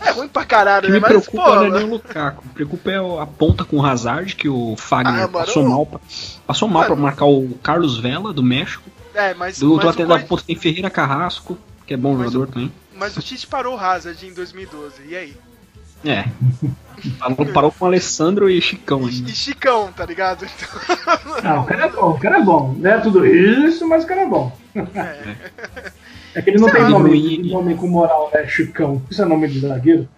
[SPEAKER 2] É ruim pra caralho,
[SPEAKER 3] O que
[SPEAKER 2] né?
[SPEAKER 3] me
[SPEAKER 2] Mas,
[SPEAKER 3] preocupa
[SPEAKER 2] pô,
[SPEAKER 3] não é nem o Lukaku. Me preocupa é o- a ponta com o Hazard, que o Fagner
[SPEAKER 2] Ah,
[SPEAKER 3] passou
[SPEAKER 2] eu-
[SPEAKER 3] mal. Pra, passou mal
[SPEAKER 2] Mano.
[SPEAKER 3] pra marcar o Carlos Vela, do México.
[SPEAKER 2] é, mas,
[SPEAKER 3] Do
[SPEAKER 2] mas, o,
[SPEAKER 3] da ponta tem Ferreira Carrasco, que é bom
[SPEAKER 2] Mas
[SPEAKER 3] jogador também.
[SPEAKER 2] mas o Tite parou o Hazard em 2012. E aí?
[SPEAKER 3] É. Parou, parou com o Alessandro e Chicão ainda.
[SPEAKER 2] E Chicão, tá ligado? Então,
[SPEAKER 4] Não, o cara é bom, o cara é bom. Não é tudo isso, mas o cara é bom.
[SPEAKER 2] é.
[SPEAKER 4] É que ele não
[SPEAKER 2] Sei
[SPEAKER 4] tem
[SPEAKER 2] lá,
[SPEAKER 4] nome,
[SPEAKER 3] Luini.
[SPEAKER 4] nome com moral, né? Chicão. Isso é nome de zagueiro?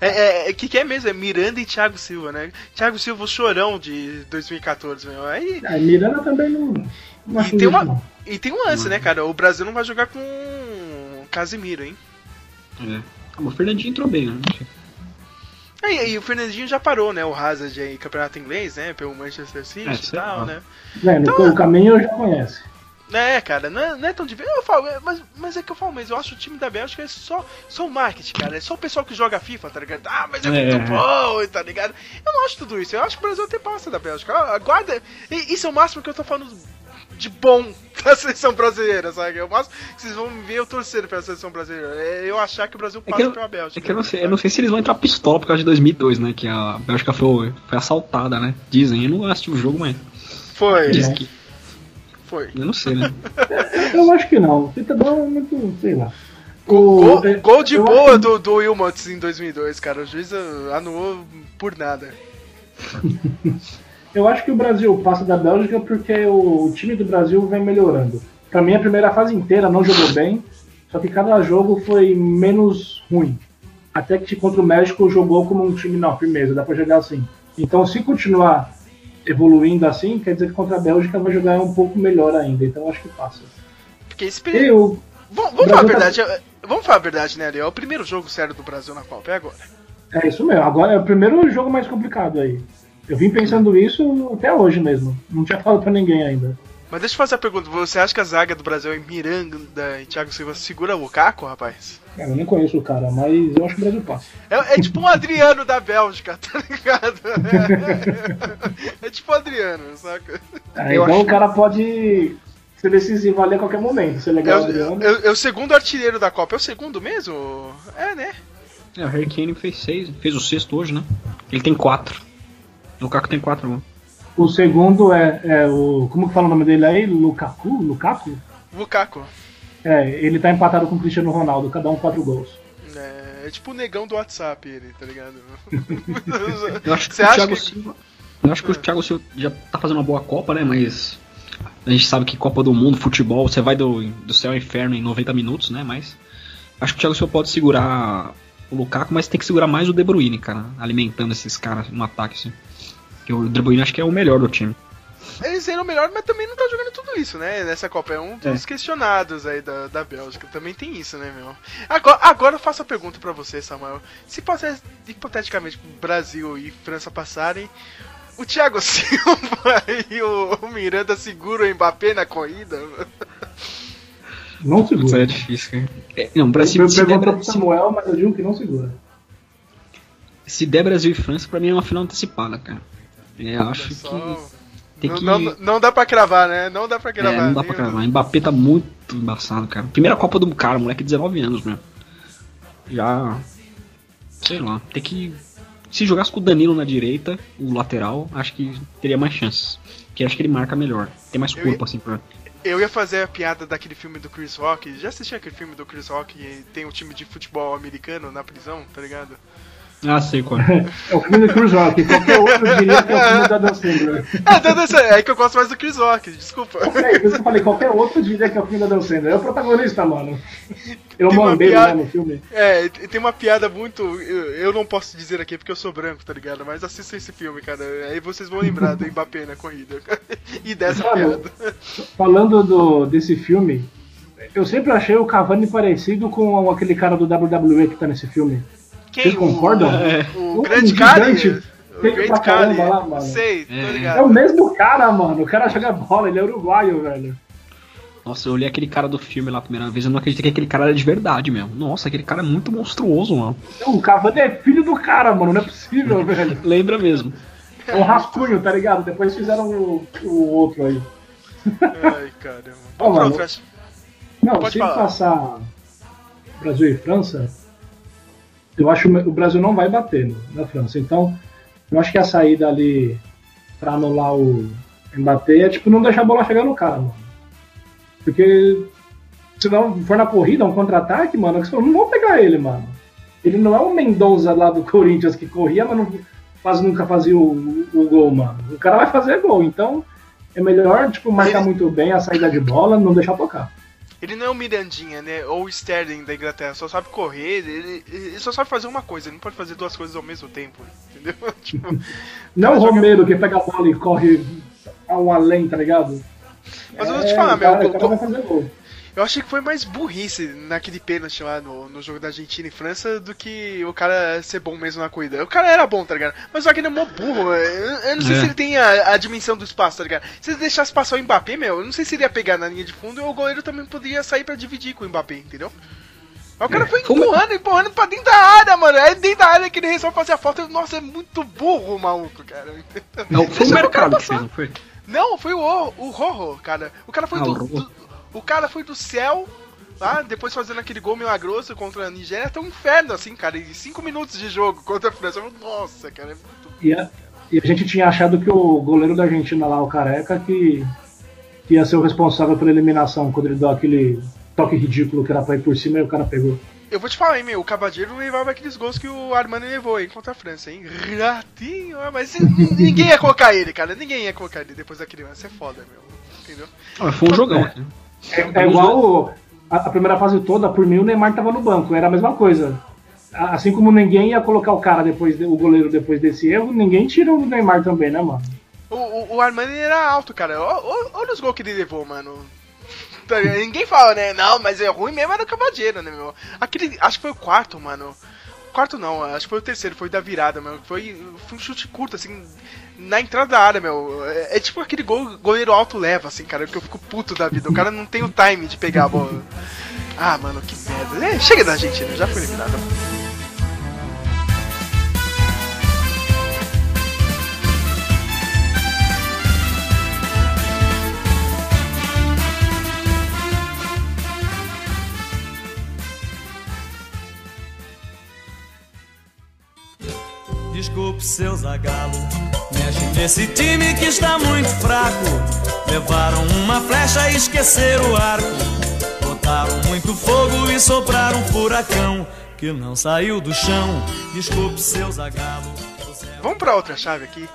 [SPEAKER 2] É, é, é, que que é mesmo? É Miranda e Thiago Silva, né? Thiago Silva, o chorão de 2014, meu. Aí,
[SPEAKER 4] É, Miranda também não. não
[SPEAKER 2] E tem uma- e tem um lance, né, cara? O Brasil não vai jogar com Casimiro, hein?
[SPEAKER 3] É. O Fernandinho entrou bem, né?
[SPEAKER 2] Aí, aí o Fernandinho já parou, né? O Hazard aí, campeonato inglês, né? Pelo Manchester City
[SPEAKER 3] É,
[SPEAKER 2] e tal,
[SPEAKER 3] lá.
[SPEAKER 2] né?
[SPEAKER 4] Vendo,
[SPEAKER 2] Então-
[SPEAKER 4] o caminho eu já conhece.
[SPEAKER 2] É, cara, não é, não é tão difícil. Eu falo, é, mas, mas é que eu falo mesmo, eu acho o time da Bélgica é só, só o marketing, cara. É só o pessoal que joga FIFA, tá ligado? Ah, mas é,
[SPEAKER 3] É.
[SPEAKER 2] muito bom, tá ligado? Eu não acho tudo isso. Eu acho que o Brasil até passa da Bélgica. Aguarda. e- Isso é o máximo que eu tô falando de bom da seleção brasileira, sabe? É o máximo que vocês vão me ver eu torcendo pela seleção brasileira. É eu achar que o Brasil
[SPEAKER 3] É
[SPEAKER 2] passa
[SPEAKER 3] que eu-
[SPEAKER 2] pela Bélgica.
[SPEAKER 3] É que eu não sei, eu não sei se eles vão entrar pistola por causa de 2002, né? Que a Bélgica foi, foi assaltada, né? Dizem, eu não assisti o jogo, mas
[SPEAKER 2] Foi,
[SPEAKER 3] diz
[SPEAKER 4] É.
[SPEAKER 3] que.
[SPEAKER 2] foi.
[SPEAKER 3] Eu não sei, né?
[SPEAKER 4] Eu acho que não. Futebol é muito, sei lá.
[SPEAKER 2] Gol,
[SPEAKER 4] é,
[SPEAKER 2] gol de boa
[SPEAKER 4] acho-
[SPEAKER 2] do, do Wilmots em 2002, cara. O juiz ah, anulou por nada.
[SPEAKER 4] Eu acho que o Brasil passa da Bélgica porque o time do Brasil vem melhorando. Pra mim, a primeira fase inteira não jogou bem, só que cada jogo foi menos ruim. Até que contra o México jogou como um time, não, firmeza, dá pra jogar assim. Então, se continuar evoluindo assim, quer dizer que contra a Bélgica vai jogar um pouco melhor ainda. Então, acho que passa.
[SPEAKER 2] Porque esse
[SPEAKER 4] E
[SPEAKER 2] período.
[SPEAKER 4] o
[SPEAKER 2] Vamos, vamos falar a
[SPEAKER 4] tá-
[SPEAKER 2] verdade. é- Vamos falar a verdade, né, Léo? É o primeiro jogo sério do Brasil na Copa, é agora.
[SPEAKER 4] É isso mesmo. Agora é o primeiro jogo mais complicado aí. Eu vim pensando isso até hoje mesmo. Não tinha falado pra ninguém ainda.
[SPEAKER 2] Mas deixa eu fazer a pergunta: você acha que a zaga do Brasil é Miranda e Thiago Silva segura o Caco, rapaz?
[SPEAKER 4] Cara, eu nem conheço o cara, mas eu acho que o Brasil passa.
[SPEAKER 2] É, é tipo um Adriano da Bélgica, tá ligado? É, tipo o Adriano, saca?
[SPEAKER 4] É, então
[SPEAKER 3] acho-
[SPEAKER 4] o cara pode ser decisivo ali a qualquer momento. Se é
[SPEAKER 2] É
[SPEAKER 4] legal,
[SPEAKER 2] o,
[SPEAKER 4] Adriano.
[SPEAKER 2] é o- é o segundo artilheiro da Copa. É o segundo mesmo? É, né?
[SPEAKER 3] É, o Harry Kane fez seis, fez o sexto hoje, né? Ele tem quatro. Lukaku tem quatro, mano.
[SPEAKER 4] O segundo é, é o. Como que fala o nome dele aí? Lukaku? Lukaku?
[SPEAKER 2] Lukaku.
[SPEAKER 4] É, ele tá empatado com o Cristiano Ronaldo, cada um quatro gols.
[SPEAKER 2] É, é tipo o negão do WhatsApp, ele, tá ligado?
[SPEAKER 3] Eu acho que
[SPEAKER 2] Você
[SPEAKER 3] o
[SPEAKER 2] acha
[SPEAKER 3] Thiago
[SPEAKER 2] que-
[SPEAKER 3] Silva. Eu acho que o Thiago Silva já tá fazendo uma boa Copa, né? Mas a gente sabe que Copa do Mundo, futebol, você vai do, do céu ao inferno em 90 minutos, né? Mas acho que o Thiago Silva pode segurar o Lukaku, mas tem que segurar mais o De Bruyne, cara, alimentando esses caras no ataque, assim. Que o De Bruyne acho que é o melhor do time.
[SPEAKER 2] Eles eram melhor, mas também não tá jogando tudo isso, né? Nessa Copa é um dos questionados aí da, da Bélgica. Também tem isso, né, meu? Agora, agora eu faço a pergunta pra você, Samuel. Se hipoteticamente, Brasil e França passarem, o Thiago Silva e o, o Miranda seguram o Mbappé na corrida?
[SPEAKER 4] Não
[SPEAKER 3] Isso
[SPEAKER 4] segura.
[SPEAKER 3] é difícil, cara. É, não,
[SPEAKER 4] Eu
[SPEAKER 3] Brasil, se, der,
[SPEAKER 4] perguntou pro
[SPEAKER 3] se,
[SPEAKER 4] Samuel, mas eu digo que não segura.
[SPEAKER 3] se der Brasil e França, pra mim é uma final antecipada, cara. É, eu acho
[SPEAKER 2] Só-
[SPEAKER 3] que tem
[SPEAKER 2] não,
[SPEAKER 3] que.
[SPEAKER 2] não, não dá pra cravar, né? Não dá pra
[SPEAKER 3] É,
[SPEAKER 2] cravar.
[SPEAKER 3] não dá pra cravar. O Mbappé tá muito embaçado, cara. Primeira Copa do cara, moleque de 19 anos mesmo. Já. Sei lá, tem que. Se jogasse com o Danilo na direita, o lateral, acho que teria mais chances. Que acho que ele marca melhor. Tem mais corpo,
[SPEAKER 2] ia-
[SPEAKER 3] assim, pra.
[SPEAKER 2] Eu ia fazer a piada daquele filme do Chris Rock. Já assisti aquele filme do Chris Rock e tem um time de futebol americano na prisão, tá ligado?
[SPEAKER 3] Ah, sei qual. é.
[SPEAKER 4] É o filme do Cruz Rock. Qualquer outro diria que é o filme da Dan Sandler.
[SPEAKER 2] É, então, dessa- é que eu gosto mais do Chris Rock, desculpa.
[SPEAKER 4] É, por isso que eu falei, qualquer outro diria que é o filme da Dan Sandler. É o protagonista, mano. Eu
[SPEAKER 2] Tem uma
[SPEAKER 4] mandei
[SPEAKER 2] piada-
[SPEAKER 4] né, no filme.
[SPEAKER 2] É, tem uma piada muito. Eu, eu não posso dizer aqui porque eu sou branco, tá ligado? Mas assistam esse filme, cara. Aí vocês vão lembrar do Mbappé na corrida. e dessa
[SPEAKER 4] Mano,
[SPEAKER 2] piada.
[SPEAKER 4] Falando do, desse filme, eu sempre achei o Cavani parecido com aquele cara do WWE que tá nesse filme.
[SPEAKER 2] Quem?
[SPEAKER 4] Vocês concordam?
[SPEAKER 2] O, o
[SPEAKER 4] Um
[SPEAKER 2] grande
[SPEAKER 4] gigante,
[SPEAKER 2] Cali? O Great
[SPEAKER 4] pra caramba
[SPEAKER 2] Cali.
[SPEAKER 4] lá, mano.
[SPEAKER 2] Sei, tô
[SPEAKER 3] É.
[SPEAKER 4] É o
[SPEAKER 2] ligado.
[SPEAKER 4] mesmo cara, mano. O cara joga bola, ele é uruguaio, velho.
[SPEAKER 3] Nossa, eu olhei aquele cara do filme lá a primeira vez, eu não acreditei que aquele cara era de verdade mesmo. Nossa, aquele cara é muito monstruoso, mano.
[SPEAKER 4] Não, O Cavani é filho do cara, mano. Não é possível, velho.
[SPEAKER 3] Lembra mesmo.
[SPEAKER 4] É um rascunho, tá ligado? Depois fizeram o, o outro aí.
[SPEAKER 2] Ai, caramba.
[SPEAKER 4] Ó, mano. Não,
[SPEAKER 2] Pode
[SPEAKER 4] se
[SPEAKER 2] falar.
[SPEAKER 4] passar Brasil e França, eu acho que o Brasil não vai bater no- na França. Então, eu acho que a saída ali pra anular o Mbappé é tipo não deixar a bola chegar no cara, mano. Porque se não for na corrida, um contra-ataque, mano, não vão pegar ele, mano. Ele não é o Mendonça lá do Corinthians que corria, mas não, quase nunca fazia o, o gol, mano. O cara vai fazer gol, então é melhor, tipo, marcar muito bem a saída de bola, não deixar tocar.
[SPEAKER 2] Ele não é o Mirandinha, né? Ou o Sterling da Inglaterra, só sabe correr, ele, ele só sabe fazer uma coisa, ele não pode fazer duas coisas ao mesmo tempo, entendeu? tipo,
[SPEAKER 4] Não o Romero que pega a bola e corre ao além, tá ligado?
[SPEAKER 2] Mas eu vou te falar,
[SPEAKER 4] o cara,
[SPEAKER 2] meu,
[SPEAKER 4] o cara
[SPEAKER 2] eu achei que foi mais burrice naquele pênalti lá no, no jogo da Argentina e França do que o cara ser bom mesmo na corrida. O cara era bom, tá ligado? Mas o Wagner é mó burro, eu, eu não sei
[SPEAKER 3] É.
[SPEAKER 2] se ele tem a, a dimensão do espaço, tá ligado? Se ele deixasse passar o Mbappé, meu, eu não sei se ele ia pegar na linha de fundo e o goleiro também poderia sair pra dividir com o Mbappé, entendeu? Aí o cara foi
[SPEAKER 3] Como-
[SPEAKER 2] empurrando, empurrando pra dentro da área, mano. É dentro da área que ele resolve fazer a falta. Nossa, é muito burro o maluco, cara.
[SPEAKER 3] Não, foi o mercado que fez, não foi?
[SPEAKER 2] Não, foi o, o Rojo, cara. O cara foi
[SPEAKER 3] Ah,
[SPEAKER 2] do, do- O cara foi do céu, lá, depois fazendo aquele gol milagroso contra a Nigéria, até um inferno, assim, cara. Em 5 minutos de jogo contra a França. Nossa, cara, é muito.
[SPEAKER 4] E a, e a gente tinha achado que o goleiro da Argentina lá, o Careca, que, que ia ser o responsável pela eliminação, quando ele deu aquele toque ridículo que era pra ir por cima e o cara pegou.
[SPEAKER 2] Eu vou te falar, hein, meu, o Cavadeiro não levava aqueles gols que o Armani levou aí contra a França, hein? Ratinho, ah, mas ninguém ia colocar ele, cara. Ninguém ia colocar ele depois daquele lance. É foda, meu. Entendeu?
[SPEAKER 3] Ah, foi um jogão. né?
[SPEAKER 4] É, é igual o- a, a primeira fase toda, por mim o Neymar tava no banco, era a mesma coisa. Assim como ninguém ia colocar o cara depois, de- o goleiro depois desse erro, ninguém tira o Neymar também, né, mano?
[SPEAKER 2] O, o, o Armani era alto, cara. Olha os gols que ele levou, mano. Tá? Ninguém fala, né? Não, mas é ruim mesmo era o Cavadeiro, né, meu? Aquele. Acho que foi o quarto, mano. Quarto não, acho que foi o terceiro, foi da virada, meu. Foi, foi um chute curto, assim, na entrada da área, meu. É, é tipo aquele gol goleiro alto leva, assim, cara, que eu fico puto da vida. O cara não tem o time de pegar a bola. Ah, mano, que merda. É, chega da Argentina, já foi eliminada.
[SPEAKER 5] Desculpe, seu Zagalo. Mexe nesse time que está muito fraco. Levaram uma flecha e esqueceram o arco. Botaram muito fogo e sopraram um furacão que não saiu do chão. Desculpe, seu Zagalo. É
[SPEAKER 2] Vamos pra outra chave aqui.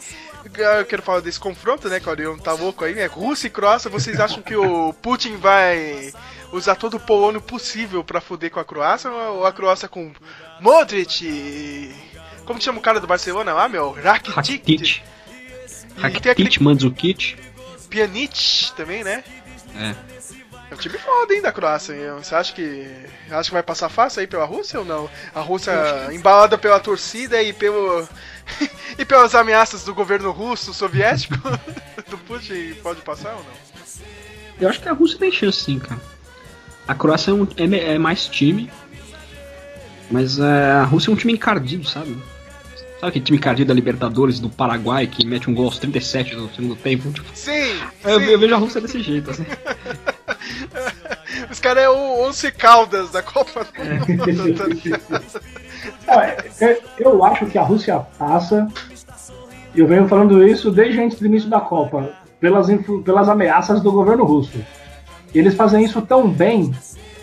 [SPEAKER 2] Eu quero falar desse confronto, né, que tá louco aí, né? Rússia e Croácia, vocês acham que o Putin vai usar todo o polônio possível pra foder com a Croácia? Ou a Croácia com Modric e... Como que chama o cara do Barcelona lá, meu? Rakitic?
[SPEAKER 3] Rakitic.
[SPEAKER 2] Aquele
[SPEAKER 3] Mandzukic.
[SPEAKER 2] Pjanic também, né?
[SPEAKER 3] É.
[SPEAKER 2] É um time foda, hein, da Croácia. Você acha que acha que vai passar fácil aí pela Rússia ou não? A Rússia embalada pela torcida e pelo e pelas ameaças do governo russo soviético do Putin pode passar ou não?
[SPEAKER 3] Eu acho que a Rússia tem chance sim, cara. A Croácia é, um- é é mais time. Mas é, a Rússia é um time encardido, sabe? Sabe aquele time encardido da Libertadores do Paraguai que mete um gol aos 37 do segundo tempo? Tipo,
[SPEAKER 2] Sim,
[SPEAKER 3] eu,
[SPEAKER 2] sim.
[SPEAKER 3] eu vejo a Rússia desse jeito, assim.
[SPEAKER 2] Os caras é o Once Caldas da Copa do Mundo. ligado?
[SPEAKER 4] Ó, é- é- eu acho que a Rússia passa, e eu venho falando isso desde antes do início da Copa, pelas, pelas ameaças do governo russo. E eles fazem isso tão bem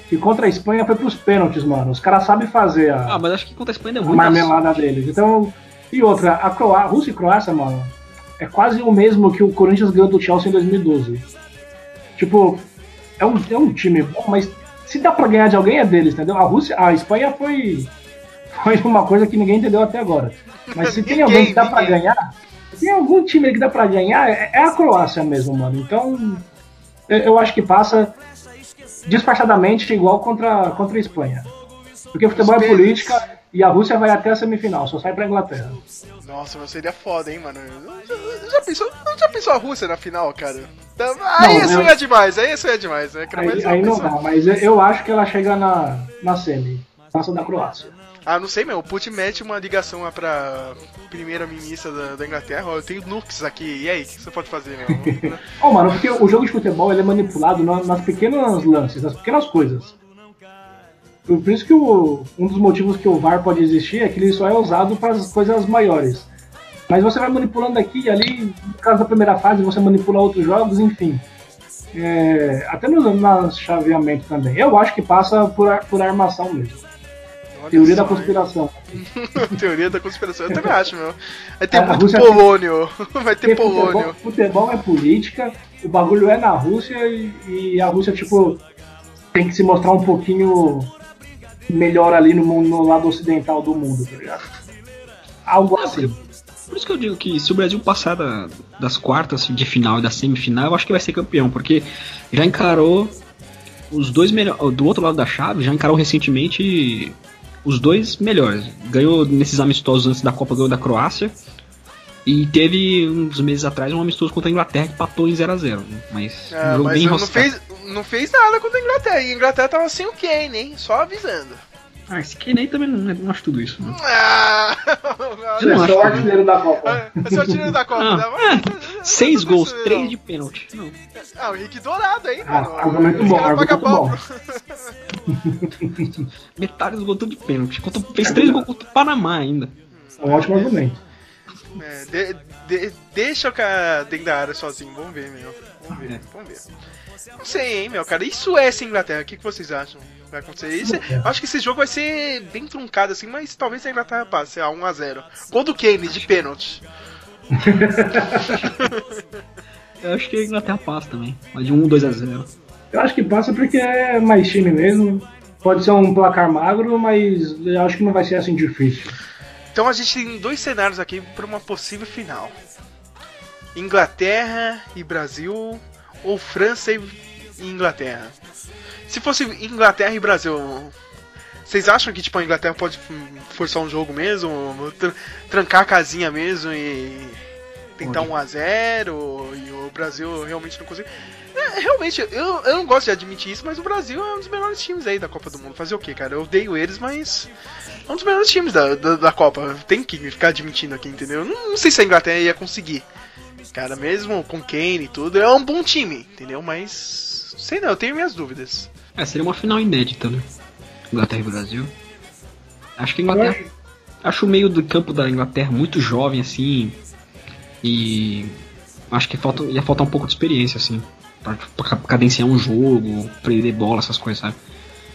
[SPEAKER 4] que contra a Espanha foi pros pênaltis, mano. Os caras sabem fazer a,
[SPEAKER 3] Ah, mas acho que contra a Espanha é
[SPEAKER 4] a
[SPEAKER 3] muito
[SPEAKER 4] marmelada deles. Então, e outra, a Croá Rússia e Croácia, mano, é quase o mesmo que o Corinthians ganhou do Chelsea em 2012. Tipo, é um, é um time bom, mas se dá pra ganhar de alguém é deles, entendeu? A Rússia, a Espanha foi, foi uma coisa que ninguém entendeu até agora. Mas se tem alguém que dá pra ganhar, se tem algum time que dá pra ganhar, é, é a Croácia mesmo, mano. Então, eu, eu acho que passa disfarçadamente igual contra, contra a Espanha. Porque futebol é política e a Rússia vai até a semifinal, só sai pra Inglaterra.
[SPEAKER 2] Nossa, mas seria foda, hein, mano. Já, já pensou, já pensou a Rússia na final, cara? Aí
[SPEAKER 4] Não,
[SPEAKER 2] isso
[SPEAKER 4] eu-
[SPEAKER 2] é demais, aí isso é demais, né? Mas
[SPEAKER 4] Aí, aí não dá, mas eu- acho que ela chega na, na semi. Passa da Croácia.
[SPEAKER 2] Ah, não sei, meu. O Putin mete uma ligação lá pra primeira-ministra da, da Inglaterra. Ó, eu tenho nukes aqui. E aí, o que você pode fazer, meu?
[SPEAKER 4] Ô, mano, porque o jogo de futebol ele é manipulado na- nas pequenas lances, nas pequenas coisas. Por isso que o- um dos motivos que o VAR pode existir é que ele só é usado para as coisas maiores. Mas você vai manipulando aqui e ali, no caso da primeira fase, você manipula outros jogos, enfim. É, até no, no chaveamento também. Eu acho que passa por, por armação mesmo.
[SPEAKER 2] Olha
[SPEAKER 4] Teoria
[SPEAKER 2] só,
[SPEAKER 4] da conspiração.
[SPEAKER 2] Teoria da conspiração. Eu também acho, meu. Vai ter
[SPEAKER 4] A
[SPEAKER 2] muito polônio. Vai ter
[SPEAKER 4] Porque futebol,
[SPEAKER 2] polônio.
[SPEAKER 4] futebol é política, o bagulho é na Rússia e, e a Rússia, tipo, tem que se mostrar um pouquinho melhor ali no, mundo- no lado ocidental do mundo, tá ligado? Algo assim.
[SPEAKER 3] Por isso que eu digo que se o Brasil passar da- das quartas de final e da semifinal, eu acho que vai ser campeão, porque já encarou os dois melhores. Do outro lado da chave, já encarou recentemente os dois melhores. Ganhou nesses amistosos antes da Copa, ganhou da Croácia. E teve uns meses atrás um amistoso contra a Inglaterra que patou em 0x0. Mas
[SPEAKER 2] Ah,
[SPEAKER 3] um jogo
[SPEAKER 2] mas
[SPEAKER 3] bem
[SPEAKER 2] não fez, não fez nada contra a Inglaterra. E a Inglaterra tava sem o Kane, hein? Só avisando.
[SPEAKER 3] Ah, esse Kane aí também não, não acho tudo isso. Não.
[SPEAKER 2] Ah,
[SPEAKER 3] Eu não
[SPEAKER 4] é
[SPEAKER 3] acho
[SPEAKER 4] só o artilheiro da Copa.
[SPEAKER 2] É só tirando da Copa.
[SPEAKER 3] Ah,
[SPEAKER 2] né? Mas-
[SPEAKER 3] Seis gols,
[SPEAKER 2] sei,
[SPEAKER 3] três
[SPEAKER 2] não.
[SPEAKER 3] de pênalti. Não.
[SPEAKER 2] Ah, o Henrique Dourado aí,
[SPEAKER 4] Ah,
[SPEAKER 2] mano.
[SPEAKER 4] argumento
[SPEAKER 2] Os
[SPEAKER 4] bom,
[SPEAKER 2] caras pagam
[SPEAKER 4] argumento
[SPEAKER 2] pau
[SPEAKER 4] bom.
[SPEAKER 3] Metade dos gols tudo de pênalti. Contra- Fez três gols contra o Panamá ainda.
[SPEAKER 4] É um ótimo argumento.
[SPEAKER 2] É, de- De- deixa o cara dentro da área sozinho, vamos ver, meu. Vamos ver,
[SPEAKER 3] É.
[SPEAKER 2] vamos ver. Não sei, hein, meu, cara. E Suécia e Inglaterra, o que, que vocês acham? Vai acontecer isso? Eu acho que esse jogo vai ser bem truncado assim, mas talvez a Inglaterra passe a 1x0. Gol do Kane de pênalti.
[SPEAKER 3] Eu acho que a Inglaterra passa também. Mas de 1, 2 a 0.
[SPEAKER 4] Eu acho que passa porque é mais time mesmo. Pode ser um placar magro, mas eu acho que não vai ser assim difícil.
[SPEAKER 2] Então a gente tem dois cenários aqui para uma possível final: Inglaterra e Brasil, ou França e Inglaterra. Se fosse Inglaterra e Brasil, vocês acham que tipo a Inglaterra pode forçar um jogo mesmo, tran- trancar a casinha mesmo e tentar
[SPEAKER 3] Pode.
[SPEAKER 2] um a 0 e o Brasil realmente não consegue? É, realmente, eu, eu não gosto de admitir isso, mas o Brasil é um dos melhores times aí da Copa do Mundo. Fazer o quê, cara? Eu odeio eles, mas é um dos melhores times da, da, da Copa. Tem que ficar admitindo aqui, entendeu? Não, não sei se a Inglaterra ia conseguir. Cara, mesmo com Kane e tudo, é um bom time, entendeu? Mas. Sei não, eu tenho minhas dúvidas.
[SPEAKER 3] É, seria uma final inédita, né? Inglaterra e Brasil. Acho que a Inglaterra.
[SPEAKER 4] acho,
[SPEAKER 3] Acho o meio do campo da Inglaterra muito jovem, assim. E. Acho que falta, ia faltar um pouco de experiência, assim. Pra, pra cadenciar um jogo, prender bola, essas coisas, sabe?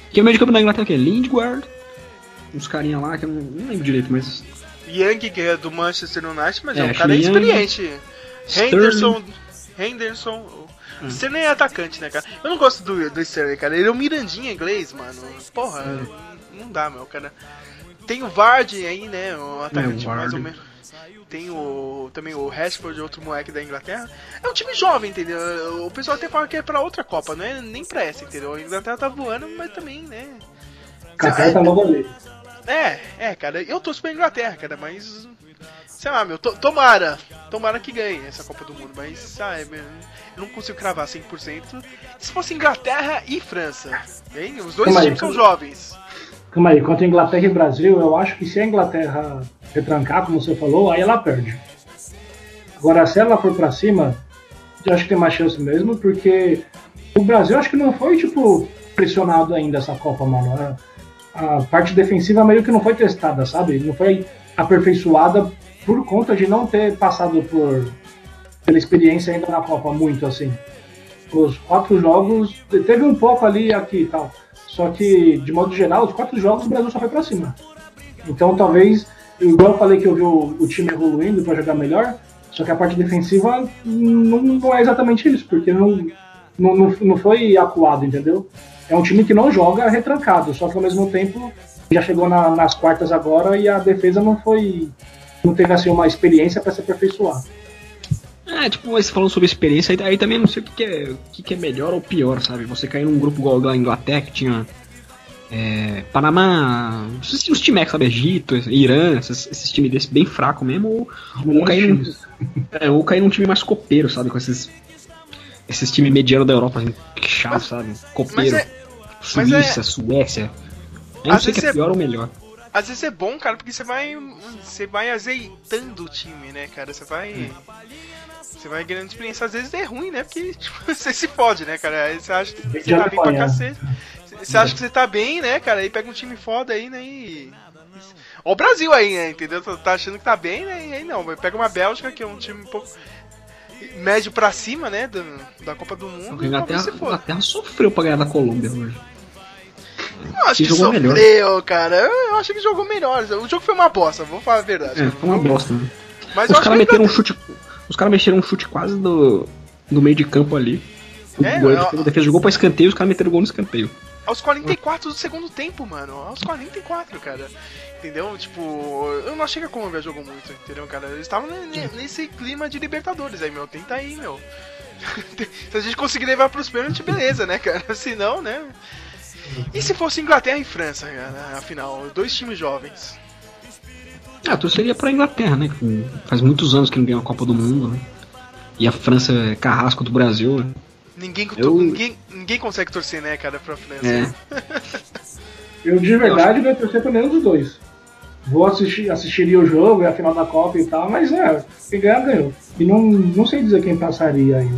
[SPEAKER 3] Porque o meio de campo da Inglaterra que é Lindguard, uns carinha lá que eu não, não lembro direito, mas.
[SPEAKER 2] Young, que é do Manchester United, mas é,
[SPEAKER 3] É,
[SPEAKER 2] um cara
[SPEAKER 3] Young,
[SPEAKER 2] experiente. Henderson. Henderson.
[SPEAKER 3] Hum.
[SPEAKER 2] Sterling é atacante, né, cara? Eu não gosto do, do Sterling, cara. Ele é um Mirandinha inglês, mano. Porra,
[SPEAKER 3] É.
[SPEAKER 2] não dá, meu, cara. Tem o Vardy aí, né? Um atacante mais
[SPEAKER 3] Vardy.
[SPEAKER 2] ou menos. Tem o também o Rashford, outro moleque da Inglaterra. É um time jovem, entendeu? O pessoal até fala que é pra outra Copa, não é nem pra essa, entendeu? A Inglaterra tá voando, mas também, né?
[SPEAKER 4] Catar tá logo ali.
[SPEAKER 2] É, é, cara, eu torço pra Inglaterra, cara, mas. Sei lá, meu, to- tomara. Tomara que ganhe essa Copa do Mundo, mas, sabe, eu não consigo cravar 100%. Se fosse Inglaterra e França, bem? Os dois times são jovens.
[SPEAKER 4] Calma aí, quanto a Inglaterra e Brasil, eu acho que se a Inglaterra retrancar, como você falou, aí ela perde. Agora, se ela for pra cima, eu acho que tem mais chance mesmo, porque o Brasil acho que não foi, tipo, pressionado ainda essa Copa, mano. A, a parte defensiva meio que não foi testada, sabe? Não foi aperfeiçoada por conta de não ter passado por pela experiência ainda na Copa muito assim. Os quatro jogos, teve um pouco ali aqui e tal. Só que, de modo geral, os quatro jogos o Brasil só foi pra cima. Então talvez, igual eu falei que eu vi o, o time evoluindo pra jogar melhor, só que a parte defensiva não, não é exatamente isso, porque não, não, não, não foi acuado, entendeu? É um time que não joga retrancado, só que ao mesmo tempo já chegou na- nas quartas agora e a defesa não foi. Não teve assim uma experiência pra se aperfeiçoar.
[SPEAKER 3] É, tipo, mas falando sobre experiência, aí, aí também não sei o que, que é, o que, que é melhor ou pior, sabe? Você cair num grupo igual da Inglaterra, que tinha é, Panamá, os, os times, sabe? Egito, Irã, esses, esses times desses bem fracos mesmo, ou, ou, cair num, é, ou cair num time mais copeiro, sabe? Com esses, esses times medianos da Europa, assim, que chato,
[SPEAKER 2] Mas-
[SPEAKER 3] sabe?
[SPEAKER 2] Mas
[SPEAKER 3] Copeiro,
[SPEAKER 2] é, mas
[SPEAKER 3] Suíça,
[SPEAKER 2] é-
[SPEAKER 3] Suécia. Eu não sei o que é- pior ou melhor.
[SPEAKER 2] Às vezes é bom, cara, porque você vai. Você vai azeitando o time, né, cara? Você vai. Você vai ganhando experiência, às vezes é ruim, né? Porque tipo, você se fode, né, cara? Aí você acha que você tá bem pra cacete. Você acha que você tá bem, né, cara? Aí pega um time foda aí, né? E. Ó o Brasil aí, né? Entendeu? Tá- Tá achando que tá bem, né? E aí não. Pega uma Bélgica, que é um time um pouco. médio pra cima, né? Da, da Copa do Mundo.
[SPEAKER 3] A. Inglaterra sofreu pra ganhar da Colômbia hoje.
[SPEAKER 2] Eu acho
[SPEAKER 3] que
[SPEAKER 2] que
[SPEAKER 3] jogou melhor.
[SPEAKER 2] sofreu, cara. Eu, eu acho que jogou melhor. O jogo foi uma bosta, vou falar a verdade.
[SPEAKER 3] É, foi uma bosta, né?
[SPEAKER 2] Mas
[SPEAKER 3] Os caras
[SPEAKER 2] que
[SPEAKER 3] meteram um chute. Os caras mexeram um chute quase do, do meio de campo ali. O
[SPEAKER 2] É,
[SPEAKER 3] goleiro
[SPEAKER 2] eu-
[SPEAKER 3] defesa- a defesa jogou pra escanteio os caras meteram gol no escanteio.
[SPEAKER 2] Aos 44 do segundo tempo, mano. Aos 44, cara. Entendeu? Tipo, eu não achei que a Colômbia jogou muito, entendeu, cara? Eles estavam ne- nesse clima de Libertadores aí, meu. Tenta aí, meu. se a gente conseguir levar pros pênaltis, beleza, né, cara? Se não, né? E se fosse Inglaterra e França, cara, afinal? Dois times jovens.
[SPEAKER 3] Ah, eu torceria pra Inglaterra, né? Faz muitos anos que não ganha uma Copa do Mundo, né? E a França é carrasco do Brasil, né?
[SPEAKER 2] Ninguém,
[SPEAKER 3] Eu-
[SPEAKER 2] ninguém, ninguém consegue torcer, né, cara, pra França.
[SPEAKER 3] É.
[SPEAKER 4] Eu de verdade não ia torcer pra nenhum dos dois. Vou assistir, assistiria o jogo, é a final da Copa e tal, mas é, quem ganhar ganhou. E não, não sei dizer quem passaria ainda.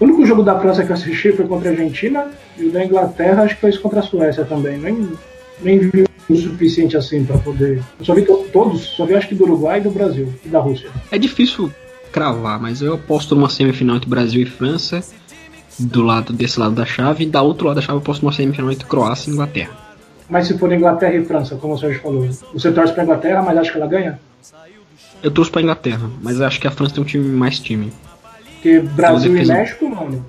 [SPEAKER 4] O único jogo da França que eu assisti foi contra a Argentina e o da Inglaterra acho que foi contra a Suécia também. Nem, nem vi o suficiente assim pra poder. Eu só vi to- todos, só vi acho que do Uruguai e do Brasil e da Rússia.
[SPEAKER 3] É difícil cravar, mas eu aposto numa semifinal entre Brasil e França, do lado desse lado da chave, e da outro lado da chave eu aposto numa semifinal entre Croácia e Inglaterra.
[SPEAKER 4] Mas se for Inglaterra e França, como o Sérgio falou, você torce pra Inglaterra, mas acha que ela ganha?
[SPEAKER 3] Eu torço pra Inglaterra, mas acho que a França tem um time mais time.
[SPEAKER 4] Porque Brasil e México, mano.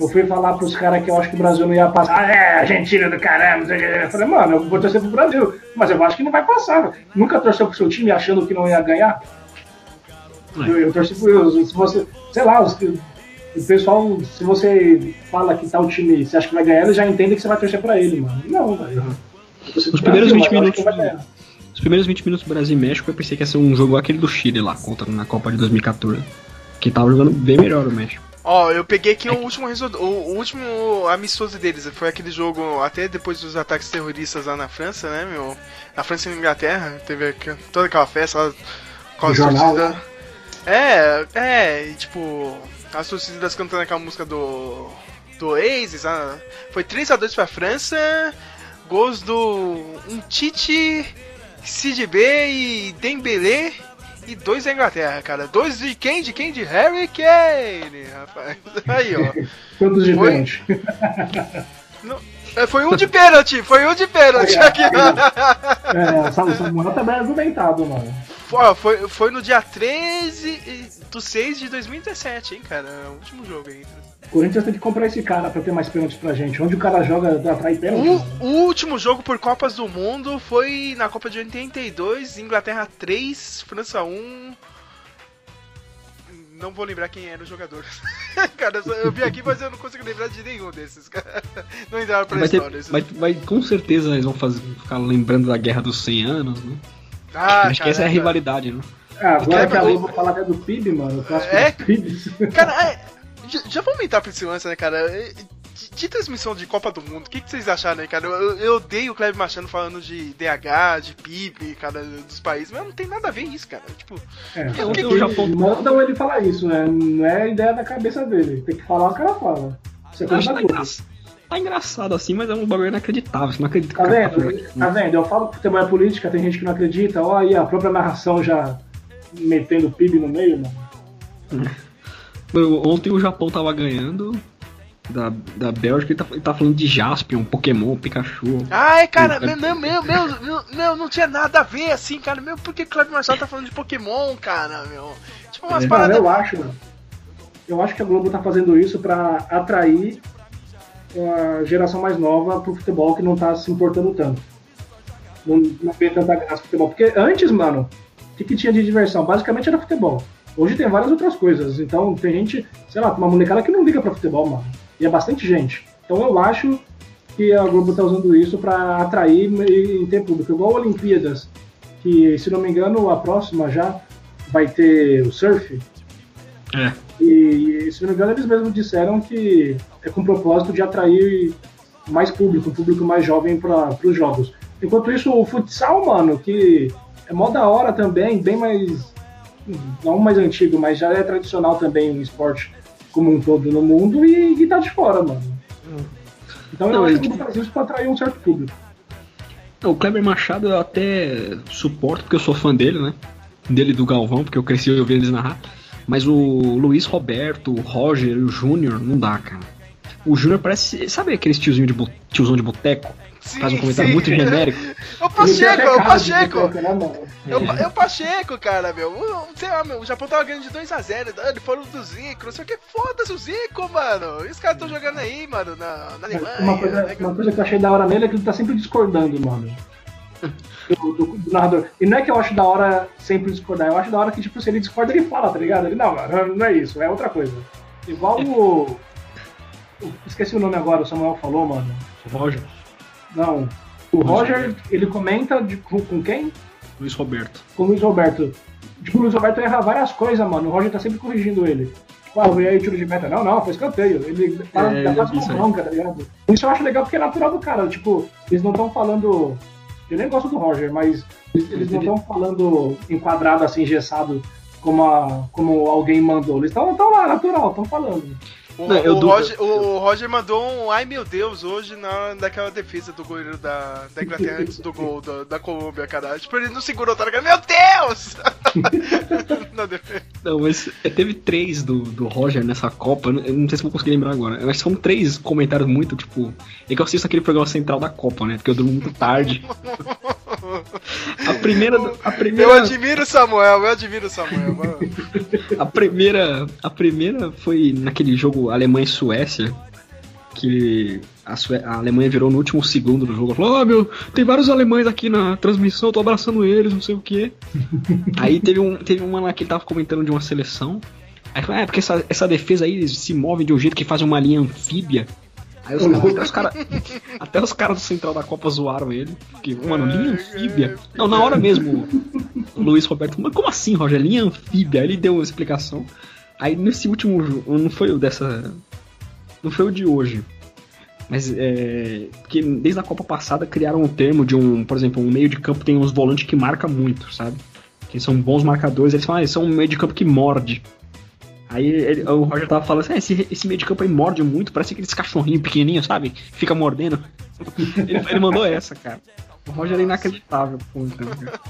[SPEAKER 4] Eu fui falar pros caras que eu acho que o Brasil não ia passar. Ah, é, Argentina do caramba. Eu falei, mano, eu vou torcer pro Brasil. Mas eu acho que não vai passar. Nunca torceu pro seu time achando que não ia ganhar?
[SPEAKER 3] É.
[SPEAKER 4] Eu, eu torci pro. Se você. Sei lá, os- o pessoal, se você fala que tal time você acha que vai ganhar, ele já entende que você vai torcer pra ele, mano. Não, velho.
[SPEAKER 3] Os primeiros 20
[SPEAKER 4] mas eu acho
[SPEAKER 3] minutos
[SPEAKER 4] que.
[SPEAKER 3] Os primeiros 20 minutos do Brasil e México eu pensei que ia ser um jogo aquele do Chile lá, contra na Copa de 2014. Que tava jogando bem melhor o México.
[SPEAKER 2] Ó, eu peguei aqui o último resultado, o, último amistoso deles. Foi aquele jogo, até depois dos ataques terroristas lá na França, né, meu? Na França e na Inglaterra, teve toda aquela festa lá com as
[SPEAKER 4] jornal,
[SPEAKER 2] torcidas.
[SPEAKER 4] né?
[SPEAKER 2] É, é, e tipo, as torcidas cantando aquela música do. do Oasis. ah, Foi 3x2 pra França, gols do. um Tite, B e Dembélé. E dois da Inglaterra, cara. Dois de quem? De quem? De Harry Kane, rapaz. Aí, ó.
[SPEAKER 4] Todos
[SPEAKER 2] Foi?
[SPEAKER 4] diferentes.
[SPEAKER 2] É, Foi um de pênalti, foi um de pênalti aqui.
[SPEAKER 4] É, o Samuel também é argumentado, mano.
[SPEAKER 2] Ó, foi, foi no dia 13 do 6 de 2017, hein, cara. É o último jogo aí.
[SPEAKER 4] O Corinthians tem que comprar esse cara pra ter mais pênaltis pra gente. Onde o cara joga, atrai pênalti.
[SPEAKER 2] O, o último jogo por Copas do Mundo foi na Copa de 82, Inglaterra 3, França 1. Não vou lembrar quem era o jogador. cara, eu, só- eu vi aqui, mas eu não consigo lembrar de nenhum desses. cara. Não entraram pra
[SPEAKER 3] Vai ter,
[SPEAKER 2] história. esses-
[SPEAKER 3] vai, vai- com certeza eles vão fazer, ficar lembrando da Guerra dos 100 anos, né?
[SPEAKER 2] Ah,
[SPEAKER 3] Acho que essa é a rivalidade, né?
[SPEAKER 4] Ah, agora
[SPEAKER 2] O
[SPEAKER 4] que a Globo falar até do PIB, mano. O clássico
[SPEAKER 2] É?
[SPEAKER 4] do PIB.
[SPEAKER 2] Cara, é, já, já vamos entrar pra esse lance, né, cara? É, De, de transmissão de Copa do Mundo, o que, que vocês acharam aí, cara? Eu, eu- eu odeio o Kleber Machado falando de DH, de PIB, cara, dos países, mas não tem nada a ver isso, cara. Tipo,
[SPEAKER 4] É,
[SPEAKER 3] Eu-
[SPEAKER 4] porque
[SPEAKER 3] eu já ponto-
[SPEAKER 4] mandam ele falar isso, né? Não é ideia da cabeça dele. Tem que falar o cara fala. Isso é
[SPEAKER 3] Eu
[SPEAKER 4] coisa da
[SPEAKER 3] que
[SPEAKER 4] Globo.
[SPEAKER 3] Engraçado, tá engraçado assim, mas é um bagulho inacreditável. Você não acredita
[SPEAKER 4] Tá
[SPEAKER 3] que o cara
[SPEAKER 4] vendo?
[SPEAKER 3] falando.
[SPEAKER 4] Tá vendo? Eu falo que futebol é política, tem gente que não acredita. Ó, aí a própria narração já metendo PIB no meio, mano.
[SPEAKER 3] Eu- Ontem o Japão tava ganhando da, da Bélgica e tá, ele tá falando de Jaspion, Pokémon, Pikachu.
[SPEAKER 2] ai, cara,
[SPEAKER 3] Eu-
[SPEAKER 2] meu, meu, meu, meu, meu, não tinha nada a ver assim, cara. Meu, por que o Kleber Machado tá falando de Pokémon, cara, meu? Tipo, umas
[SPEAKER 3] É.
[SPEAKER 4] Cara,
[SPEAKER 2] paradas.
[SPEAKER 4] eu acho, mano. Eu acho que a Globo tá fazendo isso pra atrair a geração mais nova pro futebol que não tá se importando tanto. Não, não vê tanta graça futebol. Porque antes, mano, o que, que tinha de diversão? Basicamente era futebol. Hoje tem várias outras coisas. Então tem gente, sei lá, uma molecada que não liga pra futebol, mano. E é bastante gente. Então eu acho que a Globo tá usando isso pra atrair e ter público. Igual Olimpíadas, que se não me engano a próxima já vai ter o surf.
[SPEAKER 3] É.
[SPEAKER 4] E, se não me engano, eles mesmos disseram que é com o propósito de atrair mais público, um público mais jovem para os jogos. Enquanto isso, o futsal, mano, que é mó da hora também, bem mais. não mais antigo, mas já é tradicional também o esporte como um todo no mundo e, e tá de fora, mano. Então eu
[SPEAKER 3] Não,
[SPEAKER 4] acho
[SPEAKER 3] ele-
[SPEAKER 4] que eles fazem isso para atrair um certo público.
[SPEAKER 3] O Kleber Machado eu até suporto, porque eu sou fã dele, né? Dele e do Galvão, porque eu cresci ouvindo eles narrar. Mas o Luiz Roberto, o Roger e o Júnior, não dá, cara. O Júnior parece. Sabe aquele tiozinho de, bu- tiozão de boteco?
[SPEAKER 2] Sim,
[SPEAKER 3] Faz um comentário
[SPEAKER 2] sim.
[SPEAKER 3] muito genérico.
[SPEAKER 2] É o
[SPEAKER 4] Ele
[SPEAKER 2] Pacheco, é o Pacheco.
[SPEAKER 4] né?
[SPEAKER 2] É é o Pacheco, cara, meu. O, sei lá, meu. O Japão tava ganhando de 2x0. Eles foram do Zico, não sei o que. Foda-se o Zico, mano. E os caras tão jogando aí, mano, na, na Alemanha.
[SPEAKER 4] Uma coisa,
[SPEAKER 2] né?
[SPEAKER 4] uma coisa que eu achei da hora nele é que ele tá sempre discordando, mano. Do, do- do narrador. E não é que eu acho da hora sempre discordar, eu acho da hora que, tipo, se ele discorda, ele fala, tá ligado? Ele, não, mano, não é isso, é outra coisa. Igual o. Esqueci o nome agora, o Samuel falou, mano.
[SPEAKER 3] Roger,
[SPEAKER 4] Não. O Roger, ele comenta de- com, com quem?
[SPEAKER 3] Luiz Roberto.
[SPEAKER 4] Com o Luiz Roberto. Tipo, o Luiz Roberto erra várias coisas, mano. O Roger tá sempre corrigindo ele. Tipo, ah, veio aí tiro de meta. Não, não, foi escanteio. Ele fala,
[SPEAKER 3] É,
[SPEAKER 4] quase
[SPEAKER 3] vi
[SPEAKER 4] uma
[SPEAKER 3] isso aí.
[SPEAKER 4] bronca, tá ligado? Isso eu acho legal porque é natural do cara. Tipo, eles não estão falando. Eu nem gosto do Roger, mas eles, eles não estão falando enquadrado assim, engessado, como, a, como alguém mandou. Eles estão lá, natural, estão falando.
[SPEAKER 2] O,
[SPEAKER 3] Não, eu
[SPEAKER 2] o
[SPEAKER 3] du-
[SPEAKER 2] Roger, o Roger mandou um ai meu Deus hoje na, naquela defesa do goleiro da, da Inglaterra antes do gol da, da Colômbia, cara. Tipo, ele não segurou, tá ligado? Meu Deus! Na defesa.
[SPEAKER 3] Não, mas é, teve três do, do Roger nessa Copa, eu não- eu sei se vou conseguir lembrar agora. Mas são três comentários muito, tipo. É que eu assisto aquele programa central da Copa, né? Porque eu durmo muito tarde. A primeira. A
[SPEAKER 2] Eu
[SPEAKER 3] primeira.
[SPEAKER 2] admiro o Samuel, eu admiro o Samuel. mano.
[SPEAKER 3] A primeira, a primeira foi naquele jogo Alemanha e Suécia, que a, Sué- a Alemanha virou no último segundo do jogo. Falou, ah, meu, tem vários alemães aqui na transmissão, eu tô abraçando eles, não sei o quê. Aí teve, um, teve uma lá que tava comentando de uma seleção. Aí falou, é, porque essa, essa defesa aí se move de um jeito que faz uma linha anfíbia. Aí os, até os caras até os caras do Central da Copa zoaram ele. Porque, mano, linha anfíbia. Não, na hora mesmo, o Luiz Roberto, mas como assim, Roger? Linha anfíbia? Aí ele deu uma explicação. Aí nesse último jogo, não foi o dessa. Não foi o de hoje. Mas é. Porque desde a Copa passada criaram um termo de um, por exemplo, um meio de campo tem uns volantes que marca muito, sabe? Que são bons marcadores, eles falam, ah, eles são um meio de campo que morde. Aí ele- o Roger tava falando assim, ah, esse, esse meio de campo aí morde muito, parece aqueles cachorrinhos pequenininhos, sabe? Fica mordendo. ele, ele mandou essa, cara. O Roger é inacreditável, pô, cara.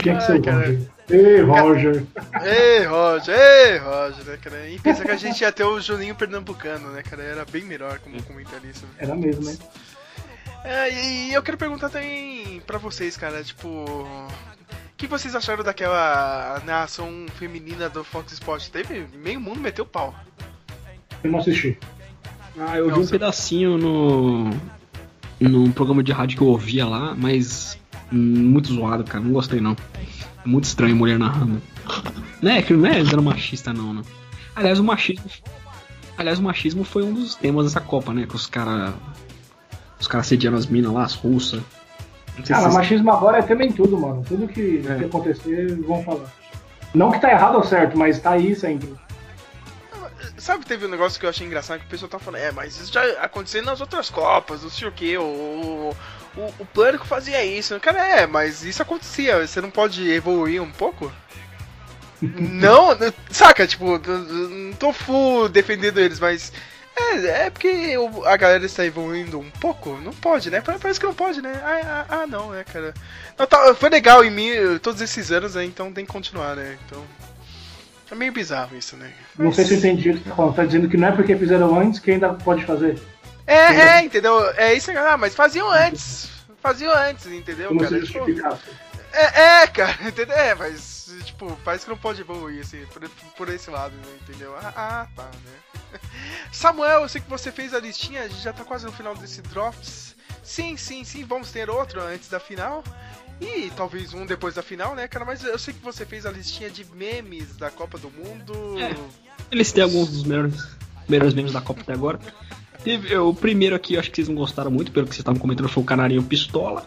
[SPEAKER 4] Tinha que
[SPEAKER 2] cara.
[SPEAKER 4] Roger. Ei, Roger.
[SPEAKER 2] Ei, Roger, ei, Roger, né, cara? E pensa que a gente ia ter o Juninho Pernambucano, né, cara? Era bem melhor como comentarista.
[SPEAKER 4] Era mesmo, né?
[SPEAKER 2] É, e eu quero perguntar também pra vocês, cara, tipo. O que vocês acharam daquela narração feminina do Fox Sports? Teve. Meio mundo meteu pau.
[SPEAKER 4] Eu não assisti.
[SPEAKER 3] Ah, eu vi um pedacinho no. num programa de rádio que eu ouvia lá, mas. muito zoado, cara. Não gostei não. É muito estranho mulher narrando. Não é que não é zero machista, não, né? Aliás, o machismo. Aliás, o machismo foi um dos temas dessa Copa, né? Que os caras. Os caras sediando as minas lá, as russas. Se
[SPEAKER 4] Cara, machismo agora é tema em tudo, mano. Tudo que,
[SPEAKER 3] É.
[SPEAKER 4] que acontecer, vão falar. Não que tá errado ou certo, mas tá aí sempre.
[SPEAKER 2] Sabe, teve um negócio que eu achei engraçado que o pessoal tá falando, é, mas isso já aconteceu nas outras Copas, não sei o que, o, o, o, o Pânico fazia isso. Cara, é, mas isso acontecia, você não pode evoluir um pouco? não, saca, tipo, não tô full defendendo eles, mas. É, é porque a galera está evoluindo um pouco? Não pode, né? Pa- Parece que não pode, né? Ah, ah, ah, não, né, cara? Não, tá, foi legal em mim todos esses anos, né? Então tem que continuar, né? Então. É meio bizarro isso, né?
[SPEAKER 4] Não sei se eu entendi o que você tá falando. Tá dizendo que não é porque fizeram antes que ainda pode fazer.
[SPEAKER 2] É, é, entendeu? É isso, ah, mas faziam antes. Faziam antes, entendeu,
[SPEAKER 4] Como se
[SPEAKER 2] cara? Tipo,
[SPEAKER 4] justificasse.
[SPEAKER 2] é, é, cara, entendeu? É, mas, tipo, parece que não pode evoluir, assim, por, por esse lado, né, entendeu? Ah, ah, tá, né? Samuel, eu sei que você fez a listinha, a gente já tá quase no final desse Drops. Sim, sim, sim, vamos ter outro antes da final. E talvez um depois da final, né, cara? Mas eu sei que você fez a listinha de memes da Copa do Mundo.
[SPEAKER 3] É. Eles têm alguns dos melhores, melhores memes da Copa até agora. Teve, o primeiro aqui, eu acho que vocês não gostaram muito, pelo que vocês estavam comentando, foi o Canarinho Pistola.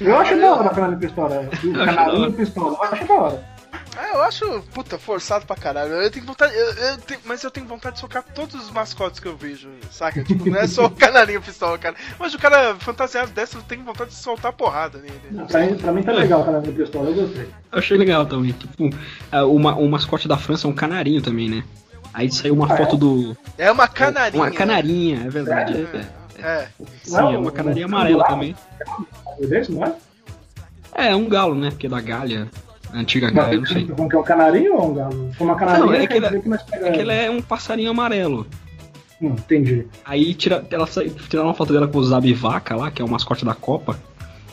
[SPEAKER 4] Eu acho da hora a Fernanda Pistola. O
[SPEAKER 3] acho da
[SPEAKER 4] Canarinho. Pistola. Eu acho da hora.
[SPEAKER 2] Ah, eu acho, puta, forçado pra caralho. Eu tenho vontade, eu, eu tenho- mas eu tenho vontade de socar todos os mascotes que eu vejo, saca? Tipo, não é só o canarinho pistola, cara. Mas o cara fantasiado dessa, eu tenho vontade de soltar porrada nele.
[SPEAKER 4] Não, Pra mim, pra mim tá legal a Fernanda Pistola. Eu gostei.
[SPEAKER 3] Eu achei legal também. Tipo, ah, o, ma- o mascote da França é um canarinho também, né? Aí saiu uma
[SPEAKER 4] Ah,
[SPEAKER 3] foto
[SPEAKER 4] é?
[SPEAKER 3] do.
[SPEAKER 2] É uma canarinha.
[SPEAKER 3] Uma canarinha, é verdade.
[SPEAKER 2] né?
[SPEAKER 3] É,
[SPEAKER 2] É. é.
[SPEAKER 3] Sim,
[SPEAKER 4] Não,
[SPEAKER 3] é uma canarinha amarela também.
[SPEAKER 4] É desse, não é?
[SPEAKER 3] É, é um galo, né? Porque é da Galha, antiga Galha, não sei.
[SPEAKER 4] Como que é um canarinho ou um galo? Se for uma canarinha,
[SPEAKER 3] Não, é que
[SPEAKER 4] nós
[SPEAKER 3] É que ela é um passarinho amarelo.
[SPEAKER 4] Hum, entendi.
[SPEAKER 3] Aí tira, ela tiraram uma foto dela com o Zabi Vaca lá, que é o mascote da Copa.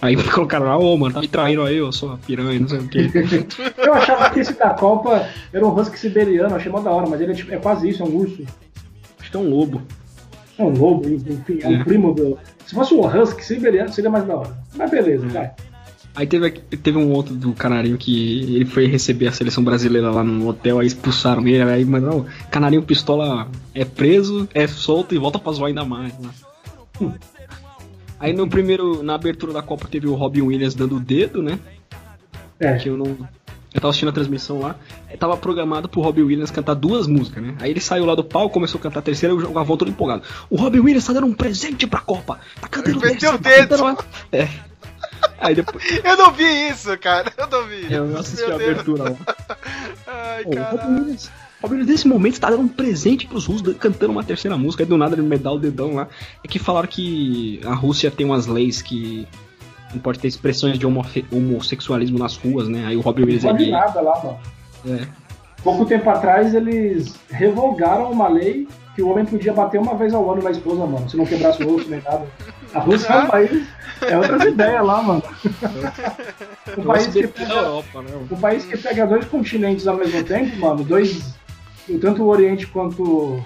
[SPEAKER 3] Aí colocaram lá, ô mano, tá me traindo aí, eu sou uma piranha, não sei o quê.
[SPEAKER 4] Eu achava que esse da Copa era um husky siberiano, achei mó da hora, mas ele é, tipo- é quase isso, é um urso.
[SPEAKER 3] Acho que é um lobo.
[SPEAKER 4] É um lobo, enfim, é um
[SPEAKER 3] É.
[SPEAKER 4] primo do. Se fosse um husky siberiano, seria mais da hora. Mas beleza, vai.
[SPEAKER 3] Aí teve, teve um outro do Canarinho que ele foi receber a seleção brasileira lá no hotel, aí expulsaram ele, aí mandaram, Canarinho Pistola é preso, é solto e volta pra zoar ainda mais. né? Aí no primeiro, na abertura da Copa teve o Robin Williams dando o dedo, né?
[SPEAKER 4] É,
[SPEAKER 3] Que eu não. Eu tava assistindo a transmissão lá, aí tava programado pro Robin Williams cantar duas músicas, né? Aí ele saiu lá do palco, começou a cantar a terceira e o Gavão todo empolgado. O Robin Williams tá dando um presente pra Copa! Tá cantando
[SPEAKER 2] Ele meteu
[SPEAKER 3] dessa,
[SPEAKER 2] o
[SPEAKER 3] tá
[SPEAKER 2] dedo.
[SPEAKER 3] cantando- É. Aí depois.
[SPEAKER 2] Eu não vi isso, cara. Eu não vi.
[SPEAKER 3] Eu assisti a
[SPEAKER 2] Meu Deus.
[SPEAKER 3] abertura lá.
[SPEAKER 2] Ai,
[SPEAKER 3] Pô, o Robin. Williams, nesse momento tá dando um presente pros russos, cantando uma terceira música, aí do nada ele me dá o dedão lá. É que falaram que a Rússia tem umas leis que não pode ter expressões de homossexualismo nas ruas, né? Aí o Robbie Williams
[SPEAKER 4] Não
[SPEAKER 3] é gay.
[SPEAKER 4] nada lá, mano.
[SPEAKER 3] É.
[SPEAKER 4] Pouco tempo atrás eles revogaram uma lei que o homem podia bater uma vez ao ano na esposa, mano, se não quebrasse o osso nem nada. A Rússia é um país. É outras ideias lá, mano. Um país, que
[SPEAKER 3] da
[SPEAKER 4] pega,
[SPEAKER 3] Europa, né?
[SPEAKER 4] um país que pega dois continentes ao mesmo tempo, mano, dois. Tanto o Oriente quanto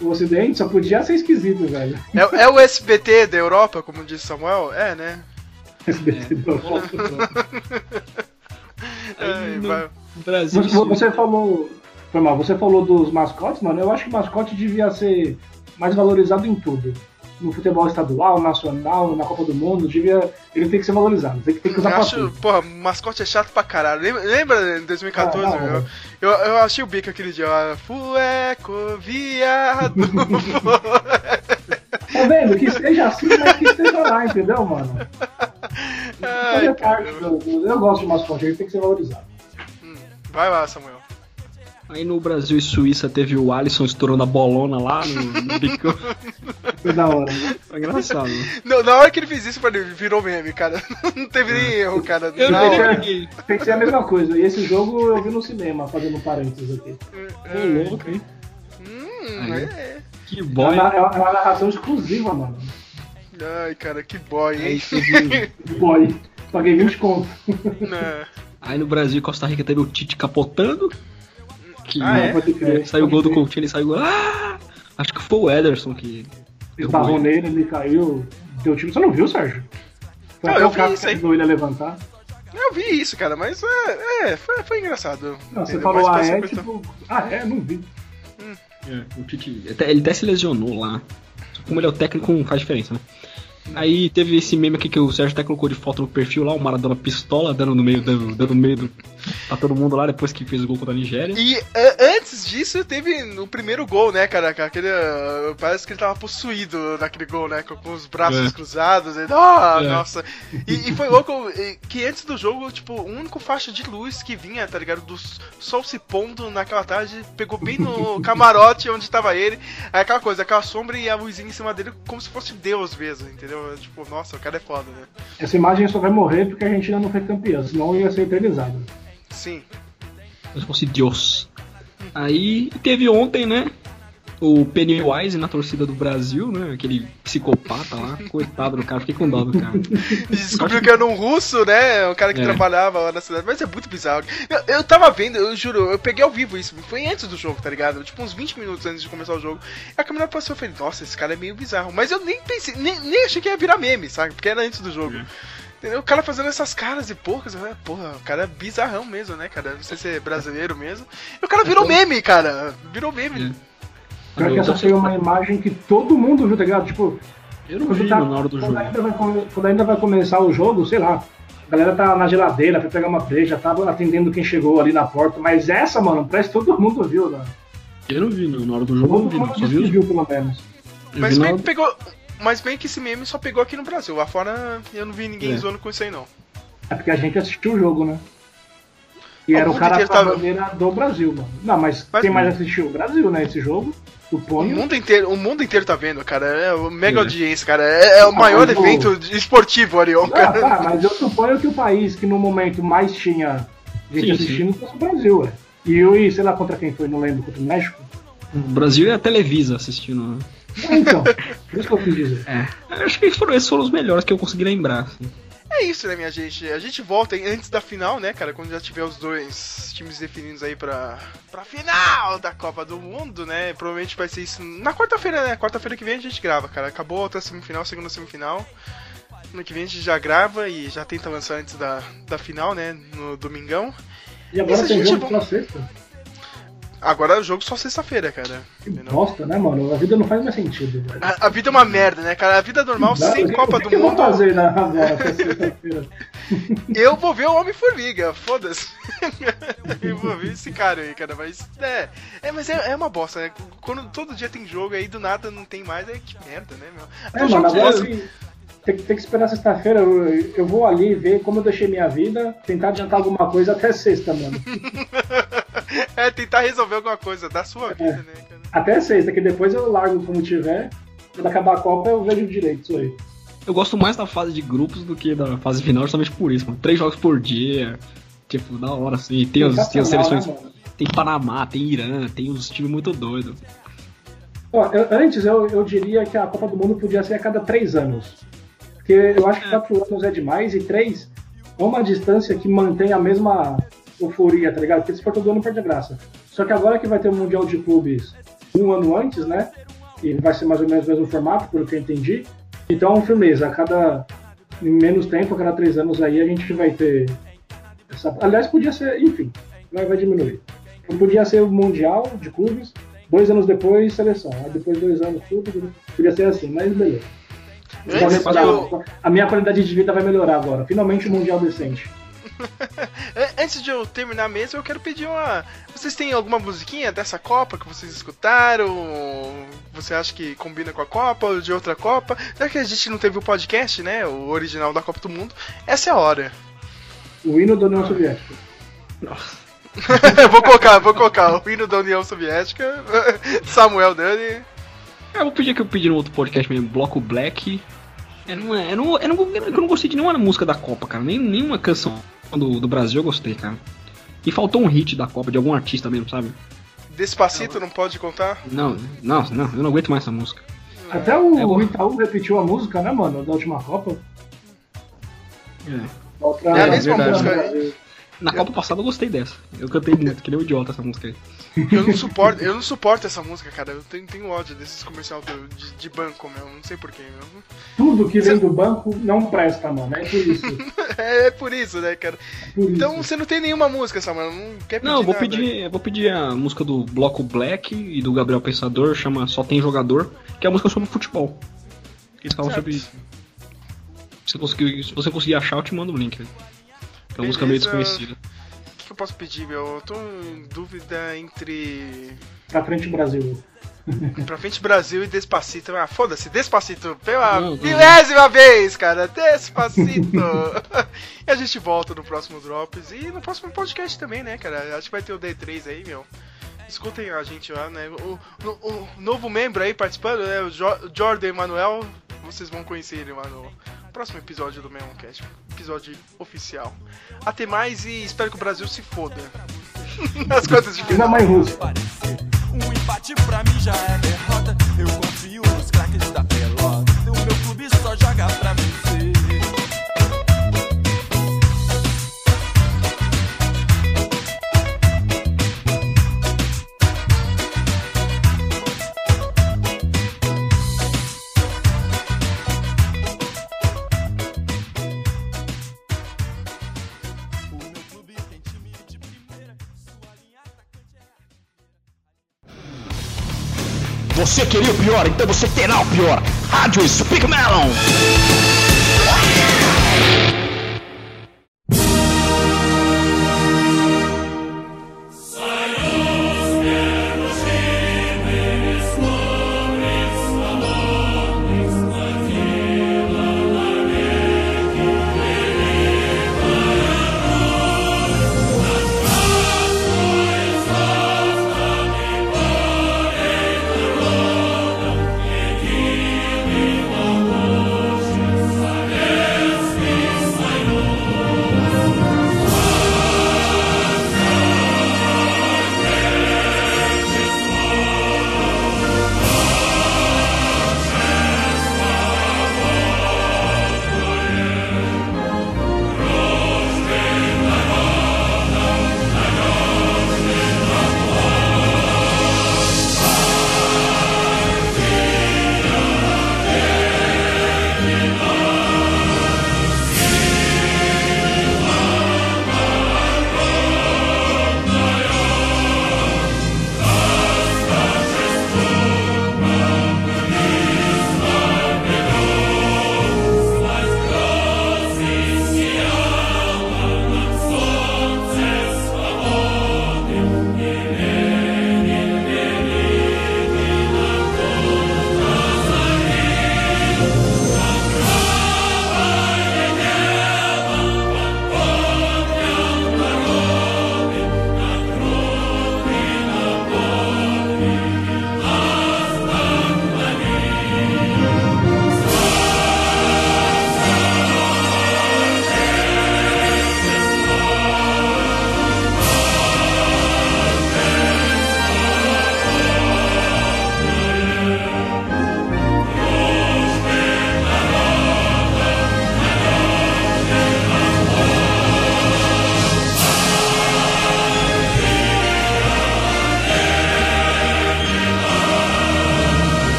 [SPEAKER 4] o Ocidente, só podia ser esquisito, velho.
[SPEAKER 2] É, é o SBT da Europa, como disse Samuel? É, né?
[SPEAKER 4] SBT do-
[SPEAKER 2] É,
[SPEAKER 3] no-
[SPEAKER 2] vai-
[SPEAKER 3] Brasil.
[SPEAKER 4] Você, você falou. Foi mal, você falou dos mascotes, mano. Eu acho que mascote devia ser mais valorizado em tudo. No futebol estadual, nacional, na Copa do Mundo, devia. Ele tem que ser valorizado, tem que, tem que usar
[SPEAKER 2] acho, porra, mascote é chato pra caralho. Lembra, em 2014?
[SPEAKER 4] Ah, não,
[SPEAKER 2] eu, eu, eu achei o bico aquele dia, ó. Fueco, viado.
[SPEAKER 4] Tá vendo? Que esteja assim, mas que esteja lá, entendeu, mano?
[SPEAKER 2] Ai,
[SPEAKER 4] parte do- do- eu gosto de mascote, ele tem que ser valorizado.
[SPEAKER 2] Vai lá, Samuel.
[SPEAKER 3] Aí no Brasil e Suíça teve o Alisson estourando a bolona lá no, no bicão.
[SPEAKER 4] Foi da hora. né?
[SPEAKER 3] Foi engraçado. né?
[SPEAKER 2] Não, na hora que ele fez isso, mano, virou meme, cara. Não teve nem erro, cara.
[SPEAKER 3] Eu não
[SPEAKER 4] que ser a mesma coisa. E esse jogo eu vi no cinema, fazendo parênteses aqui.
[SPEAKER 3] Ô, louco, hein?
[SPEAKER 2] Hum, é.
[SPEAKER 3] Que
[SPEAKER 4] É
[SPEAKER 3] boy.
[SPEAKER 4] uma, é uma- é uma narração exclusiva, mano.
[SPEAKER 2] Ai, cara, que boy, hein?
[SPEAKER 3] teve-
[SPEAKER 4] Boy. Paguei 20 conto.
[SPEAKER 2] Não.
[SPEAKER 3] aí no Brasil e Costa Rica teve o Tite capotando. Que
[SPEAKER 2] Ah, é?
[SPEAKER 4] Pode crer.
[SPEAKER 3] É, saiu o gol do Coutinho, ele saiu. Ah! Acho que foi o Ederson que.
[SPEAKER 4] Esbarrou nele, ele caiu. Deu time. Você não viu, Sérgio? Foi
[SPEAKER 2] Não, eu vi isso aí.
[SPEAKER 4] ele a levantar.
[SPEAKER 2] Eu vi isso, cara, mas é, é, foi, foi engraçado.
[SPEAKER 4] Não, você falou, ah, é,
[SPEAKER 2] passou
[SPEAKER 4] tipo. Ah, é, não vi.
[SPEAKER 3] O Tite. Ele até se lesionou lá. Como ele é o técnico, não faz diferença, né? Aí teve esse meme aqui que o Sérgio até colocou de foto no perfil lá, o Maradona pistola dando no meio, dando, dando no meio do, pra todo mundo lá depois que fez o gol contra a Nigéria.
[SPEAKER 2] E a- antes disso, teve o primeiro gol, né, cara? Aquele, parece que ele tava possuído naquele gol, né? Com, com os braços
[SPEAKER 3] É.
[SPEAKER 2] cruzados. E, ah,
[SPEAKER 3] É.
[SPEAKER 2] nossa. E, e foi louco que antes do jogo, tipo, o único faixa de luz que vinha, tá ligado? Do sol se pondo naquela tarde, pegou bem no camarote onde tava ele. Aí aquela coisa, aquela sombra e a luzinha em cima dele, como se fosse Deus mesmo, entendeu? Tipo, nossa, o cara é foda, né?
[SPEAKER 4] Essa imagem só vai morrer porque a Argentina não foi campeã, senão ia ser eternizada.
[SPEAKER 2] Sim.
[SPEAKER 3] Como se fosse Deus. Aí teve ontem, né? O Pennywise na torcida do Brasil, né? Aquele psicopata lá. Coitado do cara, fiquei com dó do cara.
[SPEAKER 2] E descobriu que era um russo, né? Um cara que
[SPEAKER 3] É.
[SPEAKER 2] trabalhava lá na cidade. Mas é muito bizarro. Eu, eu tava vendo, eu juro, eu peguei ao vivo isso. Foi antes do jogo, tá ligado? Tipo, uns 20 minutos antes de começar o jogo. E a câmera passou, eu falei, nossa, esse cara é meio bizarro. Mas eu nem pensei, nem, nem achei que ia virar meme, sabe? Porque era antes do jogo. Entendeu? O cara fazendo essas caras e porcas, falei, porra, o cara é bizarrão mesmo, né, cara? Não sei se é brasileiro mesmo. E o cara virou meme, cara. Virou meme.
[SPEAKER 4] Pior que essa foi uma imagem que todo mundo viu, tá ligado? Tipo,
[SPEAKER 3] Eu não
[SPEAKER 4] quando,
[SPEAKER 3] vi
[SPEAKER 4] tá-
[SPEAKER 3] na hora do
[SPEAKER 4] quando
[SPEAKER 3] jogo.
[SPEAKER 4] ainda vai, quando ainda vai começar o jogo, sei lá. A galera tá na geladeira, foi pegar uma breja, tá atendendo quem chegou ali na porta. Mas essa, mano, parece que todo mundo viu, né?
[SPEAKER 3] Eu não vi, não. na hora do jogo eu não
[SPEAKER 4] Todo
[SPEAKER 3] vi, não.
[SPEAKER 4] mundo viu, pelo menos.
[SPEAKER 3] eu
[SPEAKER 2] Mas que pegou. Mas bem que esse meme só pegou aqui no Brasil. Lá fora eu não vi ninguém
[SPEAKER 3] É.
[SPEAKER 2] zoando com isso aí, não.
[SPEAKER 4] É porque a gente assistiu o jogo, né? E
[SPEAKER 2] O
[SPEAKER 4] era o cara com a
[SPEAKER 2] tava-
[SPEAKER 4] bandeira do Brasil, mano. Não, mas,
[SPEAKER 2] Mas-
[SPEAKER 4] quem mais assistiu? O Brasil, né? Esse jogo. O
[SPEAKER 2] O
[SPEAKER 4] Pônio.
[SPEAKER 2] mundo inteiro, o mundo inteiro tá vendo, cara. É uma mega
[SPEAKER 3] É.
[SPEAKER 2] audiência, cara. É, é o maior
[SPEAKER 4] mas o-
[SPEAKER 2] evento de- esportivo,
[SPEAKER 4] Ah,
[SPEAKER 2] cara.
[SPEAKER 4] tá, mas eu suponho que o país que no momento mais tinha gente
[SPEAKER 3] Sim,
[SPEAKER 4] assistindo fosse o Brasil, ué. E eu, e sei lá contra quem foi, não lembro, contra o México.
[SPEAKER 3] O Brasil e a Televisa assistindo.
[SPEAKER 4] Ah, então, por isso que eu quis dizer.
[SPEAKER 3] É. Acho que foram, esses foram os melhores que eu consegui lembrar. assim.
[SPEAKER 2] É isso, né, minha gente? A gente volta antes da final, né, cara? Quando já tiver os dois times definidos aí pra, pra final da Copa do Mundo, né? Provavelmente vai ser isso na quarta-feira, né? Quarta-feira que vem a gente grava, cara. Acabou a outra semifinal, segunda semifinal. No que vem a gente já grava e já tenta lançar antes da, da final, né? No domingão.
[SPEAKER 4] E agora
[SPEAKER 2] Esse
[SPEAKER 4] tem
[SPEAKER 2] gente
[SPEAKER 4] jogo
[SPEAKER 2] é bom.
[SPEAKER 4] só sexta.
[SPEAKER 2] Agora é o jogo só sexta-feira, cara.
[SPEAKER 4] Que
[SPEAKER 2] Entendeu?
[SPEAKER 4] bosta, né, mano? A vida não faz mais sentido.
[SPEAKER 2] A, a vida é uma merda, né, cara? A vida normal
[SPEAKER 4] Não,
[SPEAKER 2] sem
[SPEAKER 4] o que-
[SPEAKER 2] Copa
[SPEAKER 4] o que
[SPEAKER 2] do
[SPEAKER 4] que eu vou
[SPEAKER 2] Mundo.
[SPEAKER 4] fazer na, agora, sexta-feira?
[SPEAKER 2] Eu vou ver o Homem-Formiga, foda-se. eu vou ver esse cara aí, cara, mas é. É, mas é, é uma bosta, né? Quando todo dia tem jogo aí do nada não tem mais, é que merda, né, meu? Até
[SPEAKER 4] É, mano, agora assim, tem, tem que esperar sexta-feira. Eu, eu vou ali ver como eu deixei minha vida, tentar adiantar alguma coisa até sexta, mano.
[SPEAKER 2] é, tentar resolver alguma coisa da sua vida,
[SPEAKER 4] É.
[SPEAKER 2] né, cara?
[SPEAKER 4] Até sexta, que depois eu largo como tiver. Quando acabar a Copa eu vejo direito isso aí.
[SPEAKER 3] Eu gosto mais da fase de grupos do que da fase final, justamente por isso, mano. Três jogos por dia. Tipo, da hora, assim. Tem, os, tem as seleções.
[SPEAKER 4] né?
[SPEAKER 3] Tem Panamá, tem Irã, tem uns times muito doidos.
[SPEAKER 4] Ó, eu- antes eu, eu diria que a Copa do Mundo podia ser a cada três anos. Porque eu acho que quatro anos é demais e três é uma distância que mantém a mesma euforia, tá ligado? Porque se for todo ano perde a graça. Só que agora que vai ter o Mundial de Clubes um ano antes, né? E vai ser mais ou menos o mesmo formato, pelo que eu entendi. Então, firmeza, a cada em menos tempo, a cada três anos aí, a gente vai ter. Essa... Aliás, podia ser, enfim, vai, vai diminuir. Então, podia ser o Mundial de Clubes, dois anos depois, seleção. Aí depois dois anos, tudo. Podia ser assim, mas beleza.
[SPEAKER 2] Antes eu-
[SPEAKER 4] A minha qualidade de vida vai melhorar agora. Finalmente um Mundial decente.
[SPEAKER 2] An- Antes de eu terminar mesmo, eu quero pedir uma. Vocês têm alguma musiquinha dessa Copa que vocês escutaram? Você acha que combina com a Copa ou de outra Copa? Já que a gente não teve o podcast, né? O original da Copa do Mundo, essa é a hora.
[SPEAKER 4] O hino da União Soviética.
[SPEAKER 2] vou colocar, vou colocar o hino da União Soviética, Samuel Dani.
[SPEAKER 3] É, eu vou pedir que eu pedi no outro podcast mesmo, Bloco Black. Eu não, eu, não, eu, não, eu não gostei de nenhuma música da Copa, cara. Nem, nenhuma canção do, do Brasil eu gostei, cara. E faltou um hit da Copa, de algum artista mesmo, sabe?
[SPEAKER 2] Despacito não pode contar?
[SPEAKER 3] Não, não, não, eu não aguento mais essa música.
[SPEAKER 4] Até o,
[SPEAKER 3] É bom.
[SPEAKER 4] Itaú repetiu a música, né, mano? Da última Copa.
[SPEAKER 3] É.
[SPEAKER 4] Outra-
[SPEAKER 2] É a mesma
[SPEAKER 4] outra-
[SPEAKER 2] música,
[SPEAKER 3] Na Copa passada eu gostei dessa. Eu cantei muito, que nem um idiota essa música aí.
[SPEAKER 2] Eu não suporto, eu não suporto essa música, cara. Eu tenho, tenho ódio desses comercial do- de, de banco, meu. Não sei porquê, meu.
[SPEAKER 4] Tudo que vem do banco não presta, mano. É por isso.
[SPEAKER 2] É, por isso, né, cara?
[SPEAKER 4] Por isso.
[SPEAKER 2] Então você não tem nenhuma música, Samuel. Não quer pedir
[SPEAKER 3] Não, eu vou
[SPEAKER 2] nada.
[SPEAKER 3] pedir, vou pedir a música do Bloco Black e do Gabriel Pensador, chama Só Tem Jogador, que é a música sobre futebol. Eles falam
[SPEAKER 2] Certo.
[SPEAKER 3] sobre. Se, conseguir, se você conseguir achar, eu te mando o link. né? É uma música meio
[SPEAKER 2] Beleza.
[SPEAKER 3] desconhecida.
[SPEAKER 2] O que, que eu posso pedir, meu? Eu tô em dúvida entre.
[SPEAKER 4] Pra frente, Brasil.
[SPEAKER 2] Pra frente Brasil e Despacito. Ah, foda-se, Despacito pela
[SPEAKER 3] Não, não.
[SPEAKER 2] milésima vez, cara. Despacito. e a gente volta no próximo Drops e no próximo podcast também, né, cara? Acho que vai ter o D3 aí, meu. Escutem a gente lá, né? O, o- o novo membro aí participando, né? O Jo- Jordan Emanuel. Vocês vão conhecer ele lá no próximo episódio do Meloncast. Episódio oficial. Até mais e espero que o Brasil se foda. Nas contas de
[SPEAKER 4] na
[SPEAKER 2] final.
[SPEAKER 4] mãe russa.
[SPEAKER 5] Um empate pra mim já é derrota. Eu confio nos craques da pelota. O meu clube só joga pra vencer.
[SPEAKER 6] Você queria o pior, então você terá o pior. Rádio Speak Melon.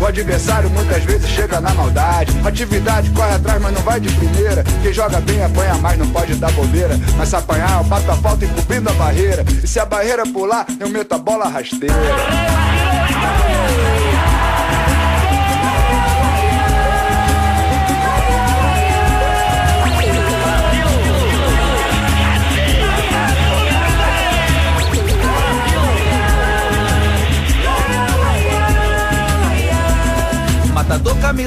[SPEAKER 7] O
[SPEAKER 8] adversário muitas vezes chega na maldade. Atividade corre atrás, mas não vai de primeira. Quem joga bem apanha mais, não pode dar bobeira. Mas se apanhar, eu bato a falta encobrindo a barreira. E se a barreira pular, eu meto a bola rasteira.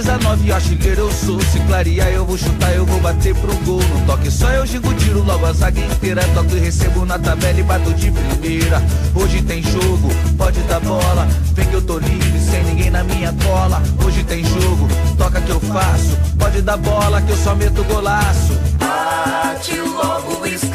[SPEAKER 5] 19, artilheiro eu sou. Se clarear, eu vou chutar, eu vou bater pro gol. No toque só eu digo tiro logo a zaga inteira. Toco e recebo na tabela e bato de primeira. Hoje tem jogo, pode dar bola. Vem que eu tô livre, sem ninguém na minha cola. Hoje tem jogo, toca que eu faço. Pode dar bola que eu só meto golaço.
[SPEAKER 7] Bate logo
[SPEAKER 5] isso.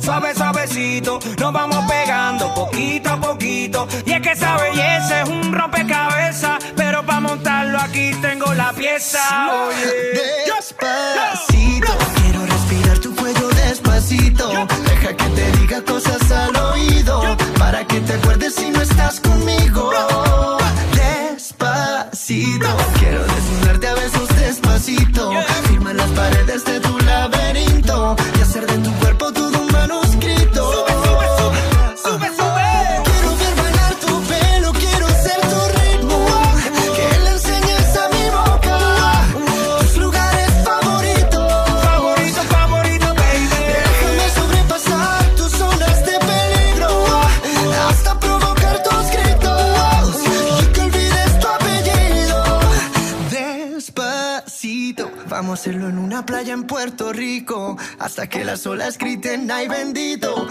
[SPEAKER 5] suave, suavecito, nos vamos pegando poquito a poquito. Y es que esa belleza es un rompecabezas, pero para montarlo aquí tengo la pieza.
[SPEAKER 9] Hasta que las olas griten, ay bendito.